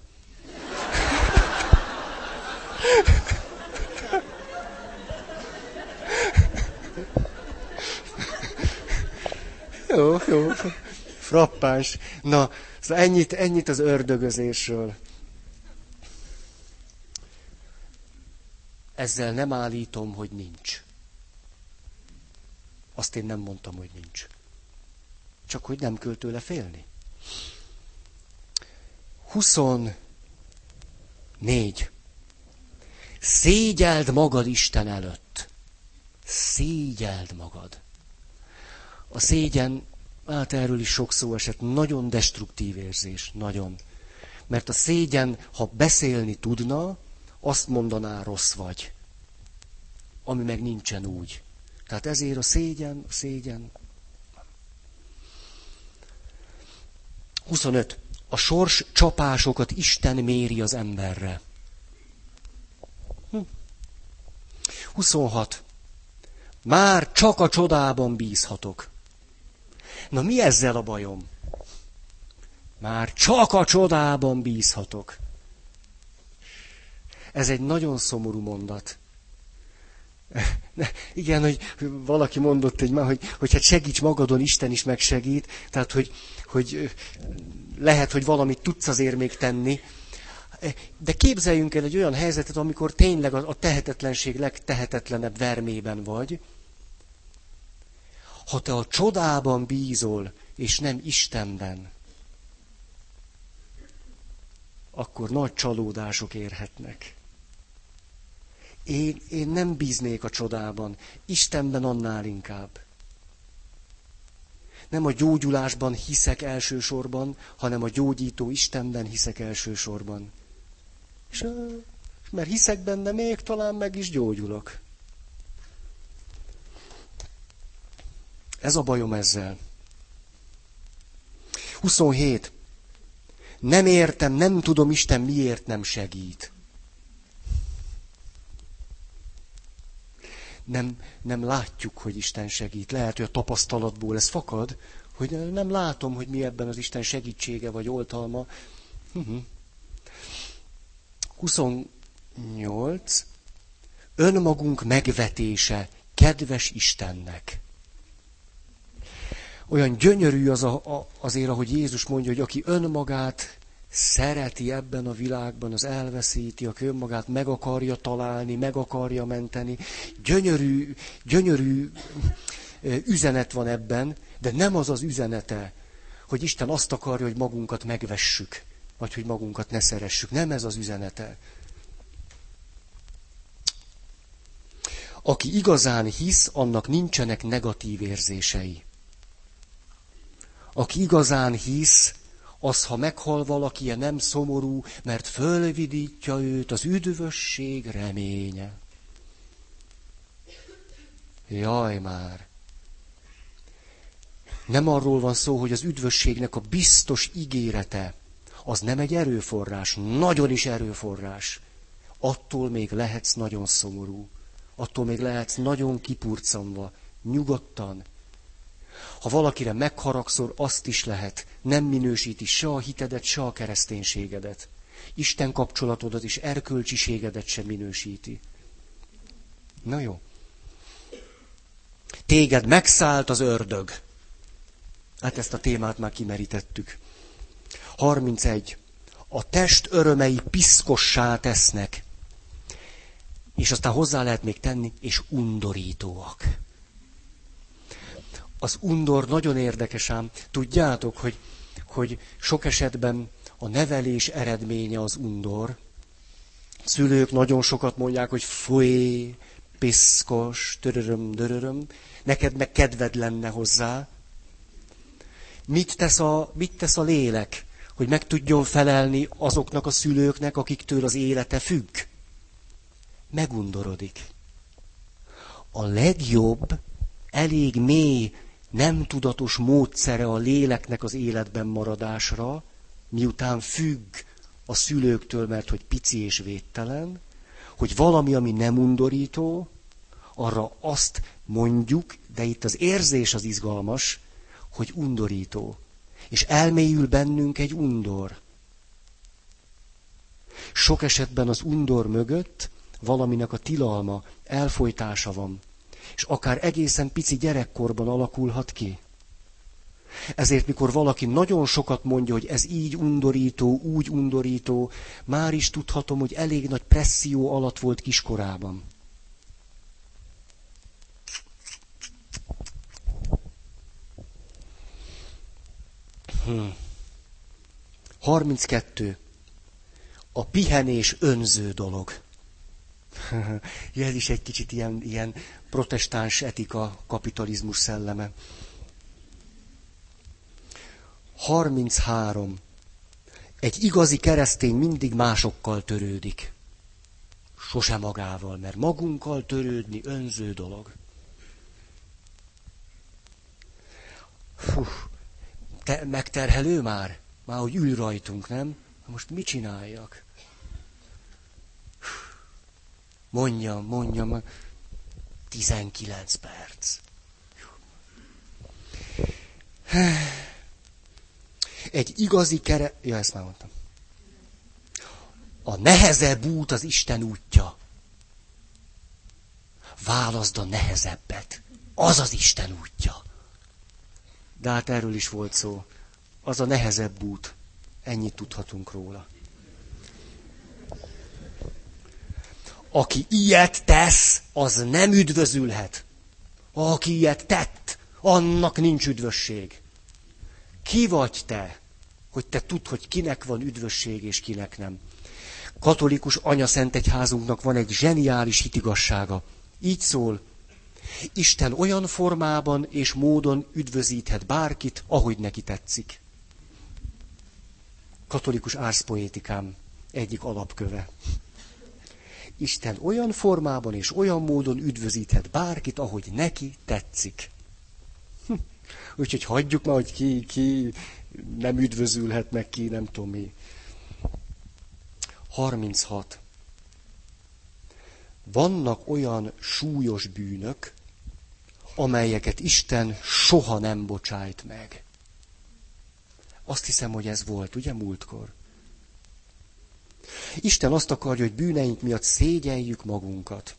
jó, jó. Frappáns. Na, szóval ennyit, ennyit az ördögözésről. Ezzel nem állítom, hogy nincs. Azt én nem mondtam, hogy nincs. Csak hogy nem kell tőle félni. 24. Szégyeld magad Isten előtt. Szégyeld magad. A szégyen, hát erről is sok szó esett, nagyon destruktív érzés, nagyon. Mert a szégyen, ha beszélni tudna, azt mondaná, rossz vagy. Ami meg nincsen úgy. Tehát ezért a szégyen, a szégyen. 25 a sors csapásokat Isten méri az emberre. Hm. 26. Már csak a csodában bízhatok. Na mi ezzel a bajom? Már csak a csodában bízhatok. Ez egy nagyon szomorú mondat. Igen, hogy valaki mondott egy már, hogy, hogy hát segíts magadon, Isten is megsegít. Tehát, hogy, hogy lehet, hogy valamit tudsz azért még tenni. De képzeljünk el egy olyan helyzetet, amikor tényleg a tehetetlenség legtehetetlenebb vermében vagy. Ha te a csodában bízol, és nem Istenben, akkor nagy csalódások érhetnek. Én, én nem bíznék a csodában, Istenben annál inkább. Nem a gyógyulásban hiszek elsősorban, hanem a gyógyító Istenben hiszek elsősorban. És mert hiszek benne, még talán meg is gyógyulok. Ez a bajom ezzel. 27. Nem értem, nem tudom Isten miért nem segít. Nem, nem látjuk, hogy Isten segít. Lehet, hogy a tapasztalatból ez fakad, hogy nem látom, hogy mi ebben az Isten segítsége vagy oltalma. 28. Önmagunk megvetése kedves Istennek. Olyan gyönyörű az a, a, azért, ahogy Jézus mondja, hogy aki önmagát szereti ebben a világban, az elveszíti, aki önmagát meg akarja találni, meg akarja menteni. Gyönyörű, gyönyörű üzenet van ebben, de nem az az üzenete, hogy Isten azt akarja, hogy magunkat megvessük, vagy hogy magunkat ne szeressük. Nem ez az üzenete. Aki igazán hisz, annak nincsenek negatív érzései. Aki igazán hisz, az, ha meghal valaki, nem szomorú, mert fölvidítja őt az üdvösség reménye. Jaj már! Nem arról van szó, hogy az üdvösségnek a biztos ígérete, az nem egy erőforrás, nagyon is erőforrás. Attól még lehetsz nagyon szomorú. Attól még lehetsz nagyon kipurcanva, nyugodtan. Ha valakire megharagszol, azt is lehet. Nem minősíti se a hitedet, se a kereszténységedet. Isten kapcsolatodat és erkölcsiségedet sem minősíti. Na jó. Téged megszállt az ördög. Hát ezt a témát már kimerítettük. 31. A test örömei piszkossá tesznek. És aztán hozzá lehet még tenni, és undorítóak. Az undor nagyon érdekes ám. Tudjátok, hogy, hogy sok esetben a nevelés eredménye az undor. Szülők nagyon sokat mondják, hogy fúj, piszkos, töröröm, döröröm, neked meg kedved lenne hozzá. Mit tesz a, mit tesz a lélek, hogy meg tudjon felelni azoknak a szülőknek, akiktől az élete függ? Megundorodik. A legjobb, elég mély, nem tudatos módszere a léleknek az életben maradásra, miután függ a szülőktől, mert hogy pici és védtelen, hogy valami, ami nem undorító, arra azt mondjuk, de itt az érzés az izgalmas, hogy undorító. És elmélyül bennünk egy undor. Sok esetben az undor mögött valaminek a tilalma, elfolytása van. És akár egészen pici gyerekkorban alakulhat ki. Ezért, mikor valaki nagyon sokat mondja, hogy ez így undorító, úgy undorító, már is tudhatom, hogy elég nagy presszió alatt volt kiskorában. Hmm. 32. A pihenés önző dolog. (laughs) Ez is egy kicsit ilyen, ilyen protestáns etika, kapitalizmus szelleme. 33. Egy igazi keresztény mindig másokkal törődik. Sose magával, mert magunkkal törődni önző dolog. Fú, te, megterhelő már? Már hogy ül rajtunk, nem? Most mit csináljak? Mondjam, mondjam. 19 perc. Egy igazi kere... Ja, ezt már mondtam. A nehezebb út az Isten útja. Válaszd a nehezebbet. Az az Isten útja. De hát erről is volt szó. Az a nehezebb út. Ennyit tudhatunk róla. Aki ilyet tesz, az nem üdvözülhet. Aki ilyet tett, annak nincs üdvösség. Ki vagy te, hogy te tudd, hogy kinek van üdvösség és kinek nem. Katolikus anyaszentegyházunknak van egy zseniális hitigassága. Így szól, Isten olyan formában és módon üdvözíthet bárkit, ahogy neki tetszik. Katolikus árszpoétikám egyik alapköve. Isten olyan formában és olyan módon üdvözíthet bárkit, ahogy neki tetszik. Hm. Úgyhogy hagyjuk már, hogy ki, ki nem üdvözülhet meg ki, nem tudom mi. 36. Vannak olyan súlyos bűnök, amelyeket Isten soha nem bocsájt meg. Azt hiszem, hogy ez volt, ugye, múltkor? Isten azt akarja, hogy bűneink miatt szégyeljük magunkat.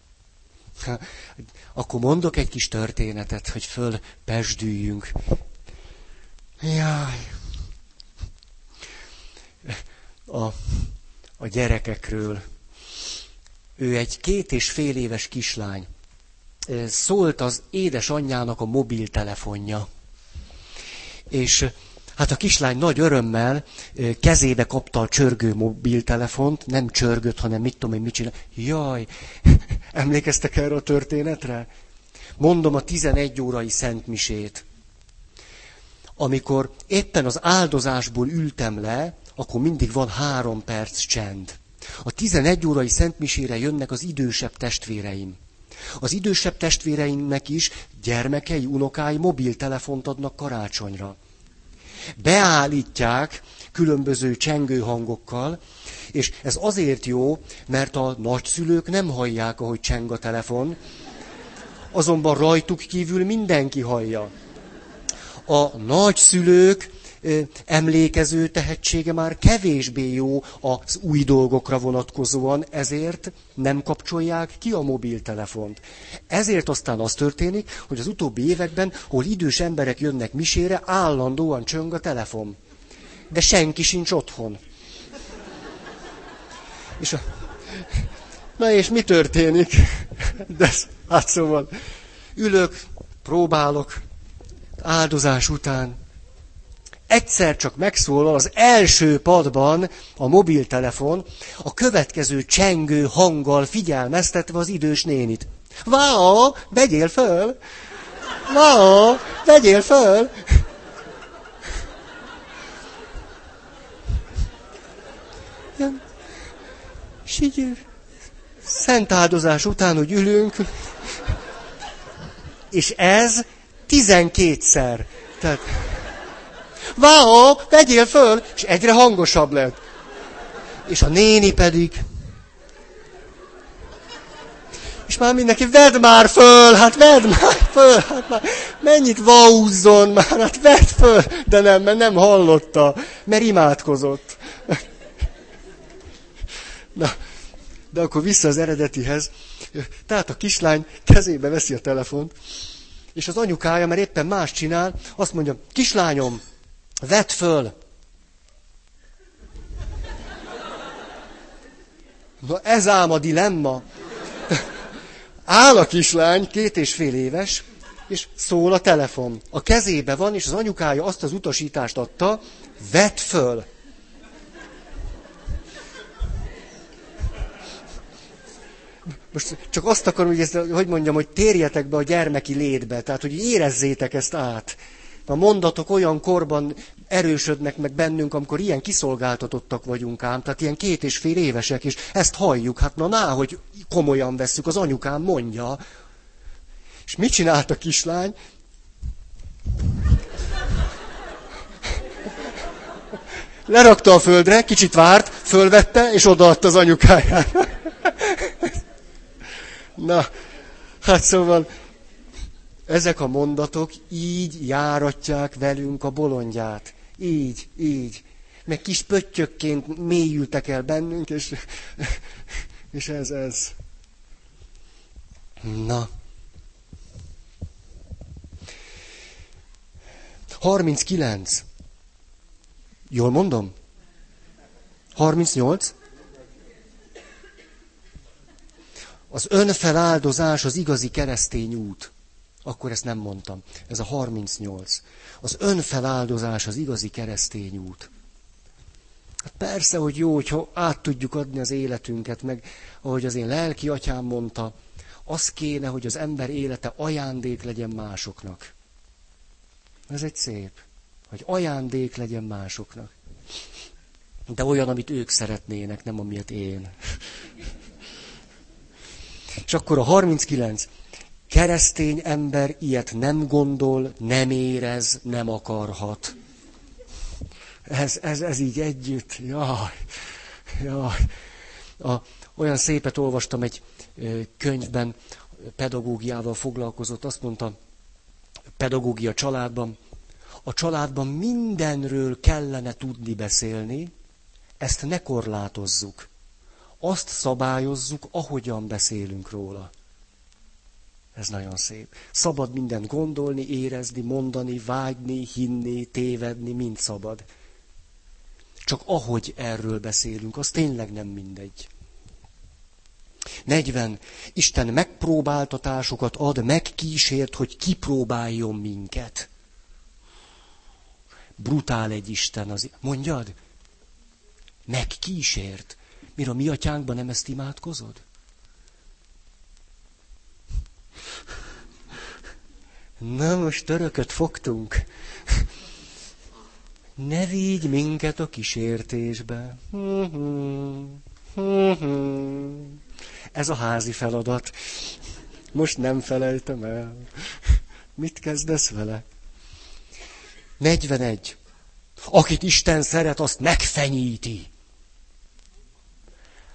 Akkor mondok egy kis történetet, hogy föl pesdüljünk. Jaj. A, a gyerekekről. Ő egy két és fél éves kislány. Szólt az édesanyjának a mobiltelefonja. És Hát a kislány nagy örömmel kezébe kapta a csörgő mobiltelefont, nem csörgött, hanem mit tudom én, mit csinál. Jaj, (laughs) emlékeztek erre a történetre? Mondom a 11 órai szentmisét. Amikor éppen az áldozásból ültem le, akkor mindig van három perc csend. A 11 órai szentmisére jönnek az idősebb testvéreim. Az idősebb testvéreimnek is gyermekei, unokái mobiltelefont adnak karácsonyra. Beállítják különböző csengő hangokkal, és ez azért jó, mert a nagyszülők nem hallják, ahogy cseng a telefon, azonban rajtuk kívül mindenki hallja. A nagyszülők emlékező tehetsége már kevésbé jó az új dolgokra vonatkozóan, ezért nem kapcsolják ki a mobiltelefont. Ezért aztán az történik, hogy az utóbbi években, hol idős emberek jönnek misére, állandóan csöng a telefon. De senki sincs otthon. És a... Na és mi történik? De hát szóval ülök, próbálok, áldozás után egyszer csak megszólal az első padban a mobiltelefon, a következő csengő hanggal figyelmeztetve az idős nénit. Vá, vegyél föl! Vá, vegyél föl! És így szent áldozás után, hogy ülünk, és ez tizenkétszer. Tehát, Váó, vegyél föl! És egyre hangosabb lett. És a néni pedig... És már mindenki, vedd már föl, hát vedd már föl, hát már mennyit vaúzzon már, hát vedd föl, de nem, mert nem hallotta, mert imádkozott. Na, de akkor vissza az eredetihez. Tehát a kislány kezébe veszi a telefont, és az anyukája, mert éppen más csinál, azt mondja, kislányom, Vedd föl! Na ez ám a dilemma. Áll a kislány, két és fél éves, és szól a telefon. A kezébe van, és az anyukája azt az utasítást adta, vedd föl. Most csak azt akarom, hogy, ezt, hogy mondjam, hogy térjetek be a gyermeki létbe, tehát hogy érezzétek ezt át. A mondatok olyan korban erősödnek meg bennünk, amikor ilyen kiszolgáltatottak vagyunk ám, tehát ilyen két és fél évesek, és ezt halljuk. Hát na, ná, hogy komolyan vesszük, az anyukám mondja. És mit csinált a kislány? Lerakta a földre, kicsit várt, fölvette, és odaadta az anyukájának. Na, hát szóval ezek a mondatok így járatják velünk a bolondját. Így, így. Meg kis pöttyökként mélyültek el bennünk, és, és ez, ez. Na. 39. Jól mondom? 38? Az önfeláldozás az igazi keresztény út akkor ezt nem mondtam. Ez a 38. Az önfeláldozás az igazi keresztény út. Hát persze, hogy jó, hogyha át tudjuk adni az életünket, meg ahogy az én lelki atyám mondta, az kéne, hogy az ember élete ajándék legyen másoknak. Ez egy szép, hogy ajándék legyen másoknak. De olyan, amit ők szeretnének, nem amilyet én. És akkor a 39 keresztény ember ilyet nem gondol, nem érez, nem akarhat. Ez, ez, ez így együtt. Jaj, jaj. A, olyan szépet olvastam egy könyvben, pedagógiával foglalkozott, azt mondta, pedagógia családban, a családban mindenről kellene tudni beszélni, ezt ne korlátozzuk. Azt szabályozzuk, ahogyan beszélünk róla. Ez nagyon szép. Szabad mindent gondolni, érezni, mondani, vágyni, hinni, tévedni, mind szabad. Csak ahogy erről beszélünk, az tényleg nem mindegy. 40. Isten megpróbáltatásokat ad, megkísért, hogy kipróbáljon minket. Brutál egy Isten az... Mondjad? Megkísért. Mire a mi atyánkban nem ezt imádkozod? Na most törököt fogtunk. Ne vigy minket a kísértésbe. Ez a házi feladat. Most nem felejtem el. Mit kezdesz vele? 41. Akit Isten szeret, azt megfenyíti.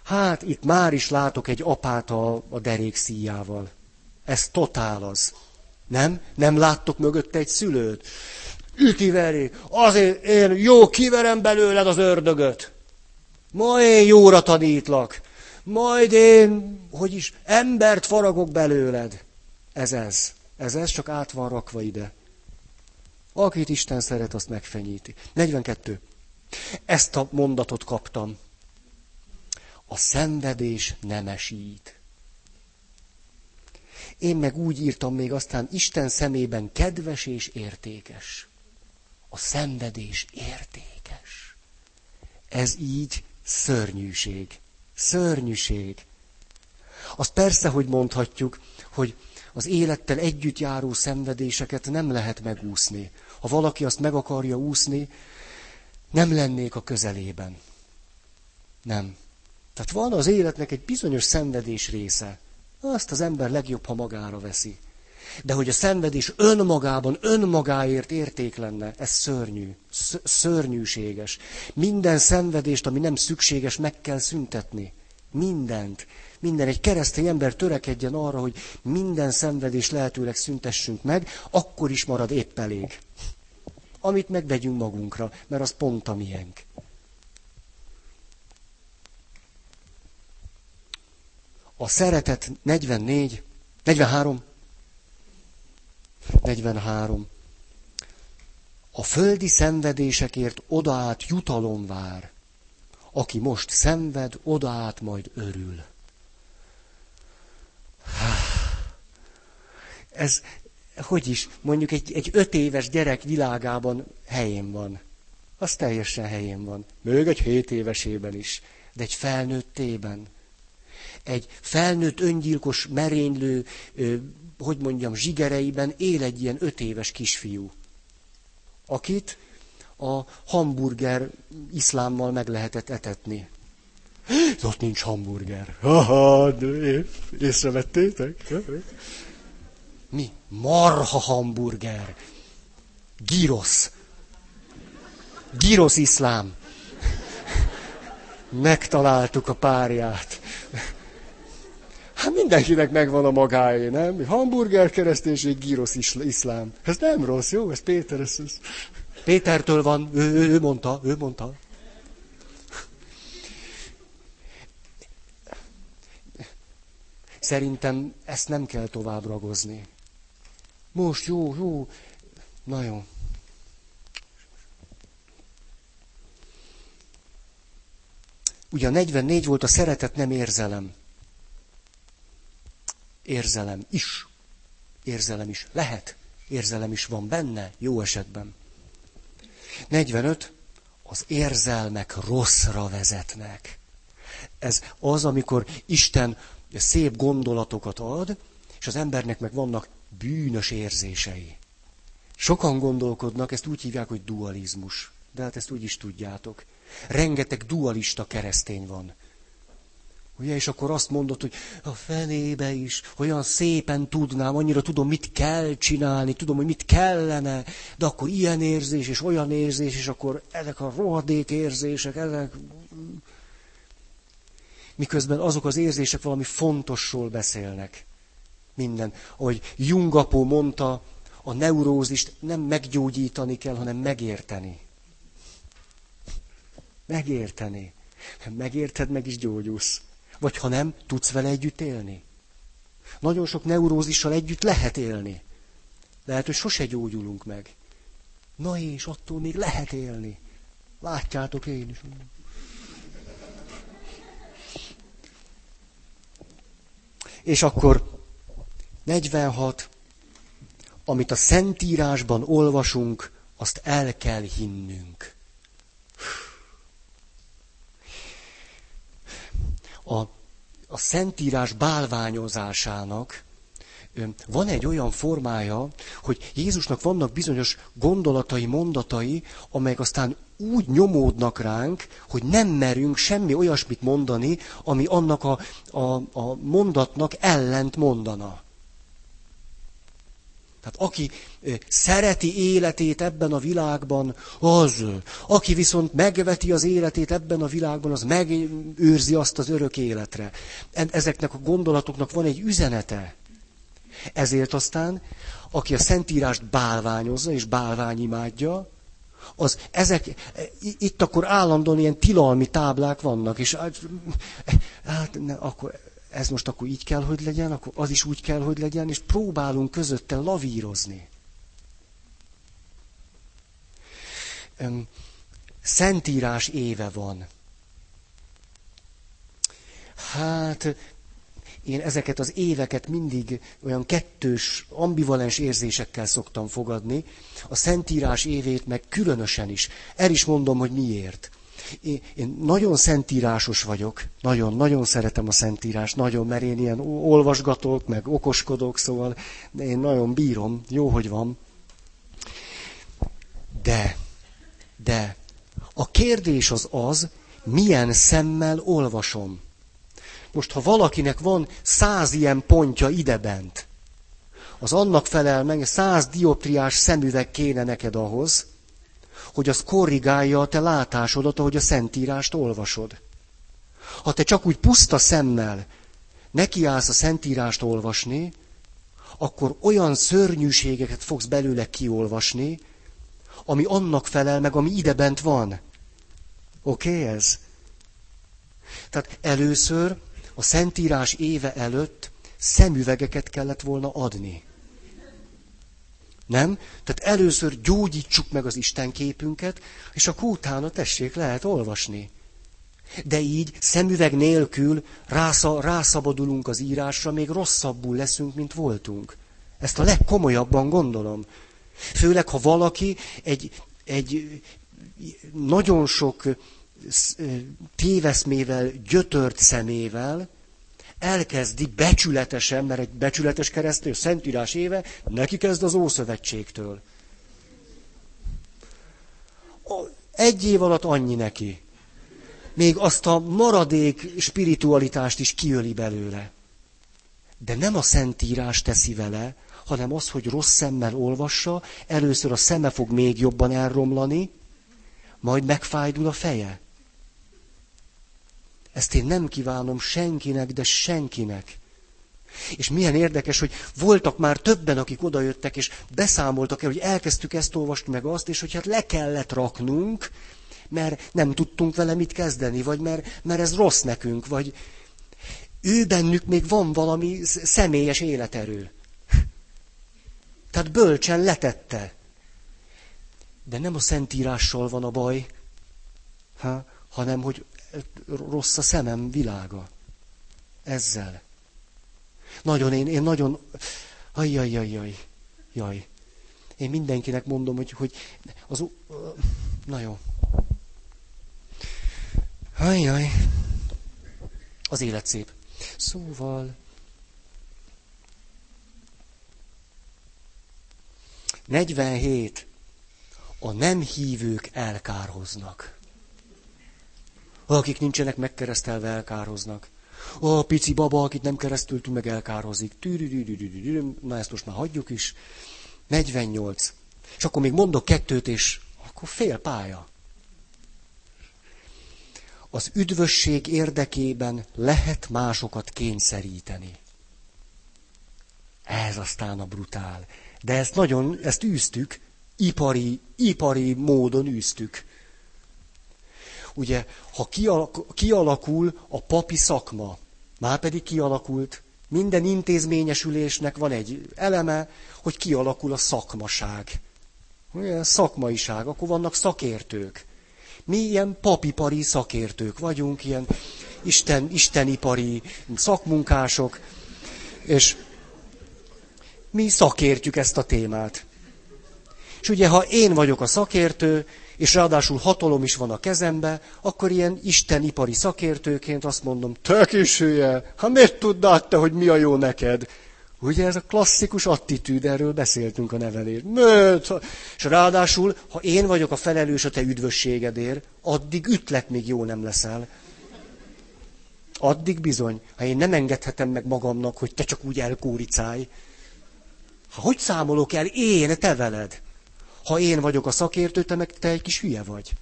Hát itt már is látok egy apát a, a derék szíjával. Ez totál az. Nem? Nem láttok mögötte egy szülőt? Ütiveri, azért én jó kiverem belőled az ördögöt. Ma én jóra tanítlak. Majd én, hogy is, embert faragok belőled. Ez ez. Ez ez, csak át van rakva ide. Akit Isten szeret, azt megfenyíti. 42. Ezt a mondatot kaptam. A szenvedés nemesít. Én meg úgy írtam még aztán, Isten szemében kedves és értékes. A szenvedés értékes. Ez így szörnyűség. Szörnyűség. Azt persze, hogy mondhatjuk, hogy az élettel együtt járó szenvedéseket nem lehet megúszni. Ha valaki azt meg akarja úszni, nem lennék a közelében. Nem. Tehát van az életnek egy bizonyos szenvedés része. Azt az ember legjobb, ha magára veszi. De hogy a szenvedés önmagában, önmagáért érték lenne, ez szörnyű, szörnyűséges. Minden szenvedést, ami nem szükséges, meg kell szüntetni. Mindent. Minden egy keresztény ember törekedjen arra, hogy minden szenvedés lehetőleg szüntessünk meg, akkor is marad épp elég. Amit megvegyünk magunkra, mert az pont a miénk. A szeretet 44, 43, 43. A földi szenvedésekért odaát jutalom vár. Aki most szenved, odaát majd örül. Ez, hogy is, mondjuk egy, egy öt éves gyerek világában helyén van. Az teljesen helyén van. Még egy hét évesében is. De egy felnőttében. Egy felnőtt öngyilkos merénylő, hogy mondjam, zsigereiben él egy ilyen öt éves kisfiú, akit a hamburger iszlámmal meg lehetett etetni. Ott nincs hamburger. Haha, észrevettétek? Mi? Marha hamburger. Girosz. Girosz iszlám. Megtaláltuk a párját. Hát mindenkinek megvan a magáé, nem? Hamburger kereszténység, gyrosz iszlám. Ez nem rossz, jó? Ez Péter, ez, ez. Pétertől van, ő, ő, ő mondta, ő mondta. Szerintem ezt nem kell tovább ragozni. Most jó, jó, na jó. Ugye a 44 volt a szeretet nem érzelem. Érzelem is. Érzelem is. Lehet. Érzelem is van benne, jó esetben. 45. Az érzelmek rosszra vezetnek. Ez az, amikor Isten szép gondolatokat ad, és az embernek meg vannak bűnös érzései. Sokan gondolkodnak, ezt úgy hívják, hogy dualizmus. De hát ezt úgy is tudjátok. Rengeteg dualista keresztény van. Ugye, és akkor azt mondod, hogy a fenébe is olyan szépen tudnám, annyira tudom, mit kell csinálni, tudom, hogy mit kellene, de akkor ilyen érzés és olyan érzés, és akkor ezek a rohadék érzések, ezek... Miközben azok az érzések valami fontosról beszélnek. Minden. Ahogy Jungapó mondta, a neurózist nem meggyógyítani kell, hanem megérteni. Megérteni. Megérted, meg is gyógyulsz. Vagy ha nem, tudsz vele együtt élni. Nagyon sok neurózissal együtt lehet élni. Lehet, hogy sose gyógyulunk meg. Na és attól még lehet élni. Látjátok én is. És akkor 46, amit a Szentírásban olvasunk, azt el kell hinnünk. A, a Szentírás bálványozásának van egy olyan formája, hogy Jézusnak vannak bizonyos gondolatai, mondatai, amelyek aztán úgy nyomódnak ránk, hogy nem merünk semmi olyasmit mondani, ami annak a, a, a mondatnak ellent mondana. Tehát aki szereti életét ebben a világban, az. Aki viszont megveti az életét ebben a világban, az megőrzi azt az örök életre. Ezeknek a gondolatoknak van egy üzenete. Ezért aztán, aki a Szentírást bálványozza és bálványimádja, az ezek, itt akkor állandóan ilyen tilalmi táblák vannak, és hát ne, akkor ez most akkor így kell, hogy legyen, akkor az is úgy kell, hogy legyen, és próbálunk közötte lavírozni. Szentírás éve van. Hát, én ezeket az éveket mindig olyan kettős, ambivalens érzésekkel szoktam fogadni, a Szentírás évét meg különösen is. El is mondom, hogy miért. Én, én nagyon szentírásos vagyok, nagyon, nagyon szeretem a szentírás, nagyon, mert én ilyen olvasgatok, meg okoskodok, szóval én nagyon bírom, jó, hogy van. De, de, a kérdés az az, milyen szemmel olvasom. Most, ha valakinek van száz ilyen pontja idebent, az annak felel meg, száz dioptriás szemüveg kéne neked ahhoz, hogy az korrigálja a te látásodat, ahogy a Szentírást olvasod. Ha te csak úgy puszta szemmel nekiállsz a Szentírást olvasni, akkor olyan szörnyűségeket fogsz belőle kiolvasni, ami annak felel meg, ami idebent van. Oké okay, ez? Tehát először a Szentírás éve előtt szemüvegeket kellett volna adni. Nem? Tehát először gyógyítsuk meg az Isten képünket, és akkor utána tessék, lehet olvasni. De így szemüveg nélkül rásza, rászabadulunk az írásra, még rosszabbul leszünk, mint voltunk. Ezt a legkomolyabban gondolom. Főleg, ha valaki egy, egy nagyon sok téveszmével, gyötört szemével, elkezdi becsületesen, mert egy becsületes keresztény, szentírás éve, neki kezd az Ószövetségtől. Egy év alatt annyi neki. Még azt a maradék spiritualitást is kiöli belőle. De nem a szentírás teszi vele, hanem az, hogy rossz szemmel olvassa, először a szeme fog még jobban elromlani, majd megfájdul a feje. Ezt én nem kívánom senkinek, de senkinek. És milyen érdekes, hogy voltak már többen, akik odajöttek, és beszámoltak el, hogy elkezdtük ezt olvasni, meg azt, és hogy hát le kellett raknunk, mert nem tudtunk vele mit kezdeni, vagy mert, mert ez rossz nekünk, vagy ő bennük még van valami személyes életerő. Tehát bölcsen letette. De nem a szentírással van a baj, ha, hanem hogy rossz a szemem világa. Ezzel. Nagyon, én, én nagyon, ajjajjajjaj, jaj. Én mindenkinek mondom, hogy, hogy az, na jó. Ajjaj. Az élet szép. Szóval, 47. A nem hívők elkárhoznak. Akik nincsenek megkeresztelve, elkároznak. A pici baba, akit nem keresztültünk, meg elkározik. Na ezt most már hagyjuk is. 48. És akkor még mondok kettőt, és akkor fél pálya. Az üdvösség érdekében lehet másokat kényszeríteni. Ez aztán a brutál. De ezt nagyon, ezt űztük, ipari, ipari módon űztük. Ugye, ha kialakul a papi szakma, már pedig kialakult, minden intézményesülésnek van egy eleme, hogy kialakul a szakmaság. Ugye, szakmaiság, akkor vannak szakértők. Mi ilyen papipari szakértők vagyunk, ilyen isten, istenipari szakmunkások, és mi szakértjük ezt a témát. És ugye, ha én vagyok a szakértő, és ráadásul hatalom is van a kezembe, akkor ilyen istenipari szakértőként azt mondom, te kis hülye, ha miért tudnád te, hogy mi a jó neked? Ugye ez a klasszikus attitűd, erről beszéltünk a nevelés. Mert, és ráadásul, ha én vagyok a felelős a te üdvösségedért, addig ütlek még jó nem leszel. Addig bizony, ha én nem engedhetem meg magamnak, hogy te csak úgy elkóricálj. Hogy számolok el? Én, te veled. Ha én vagyok a szakértő, te meg te egy kis hülye vagy.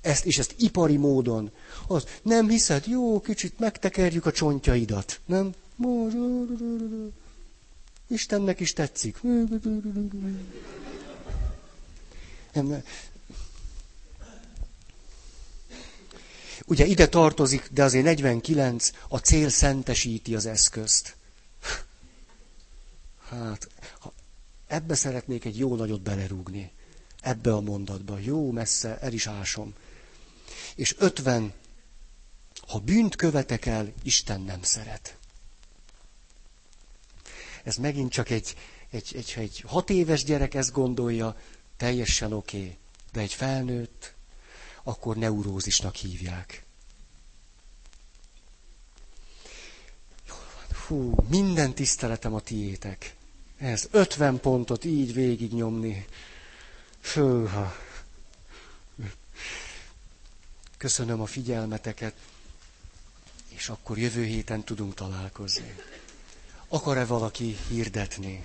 Ezt, és ezt ipari módon. Az, nem hiszed, jó, kicsit megtekerjük a csontjaidat. Nem? Istennek is tetszik. Nem, Ugye ide tartozik, de azért 49, a cél szentesíti az eszközt. Hát, ebbe szeretnék egy jó nagyot belerúgni. Ebbe a mondatba. Jó messze, el is ásom. És 50, ha bűnt követek el, Isten nem szeret. Ez megint csak egy, egy, egy, egy hat éves gyerek ezt gondolja, teljesen oké. Okay. De egy felnőtt, akkor neurózisnak hívják. Hú, minden tiszteletem a tiétek. Ez 50 pontot így végignyomni. Főha. Köszönöm a figyelmeteket, és akkor jövő héten tudunk találkozni. Akar-e valaki hirdetni?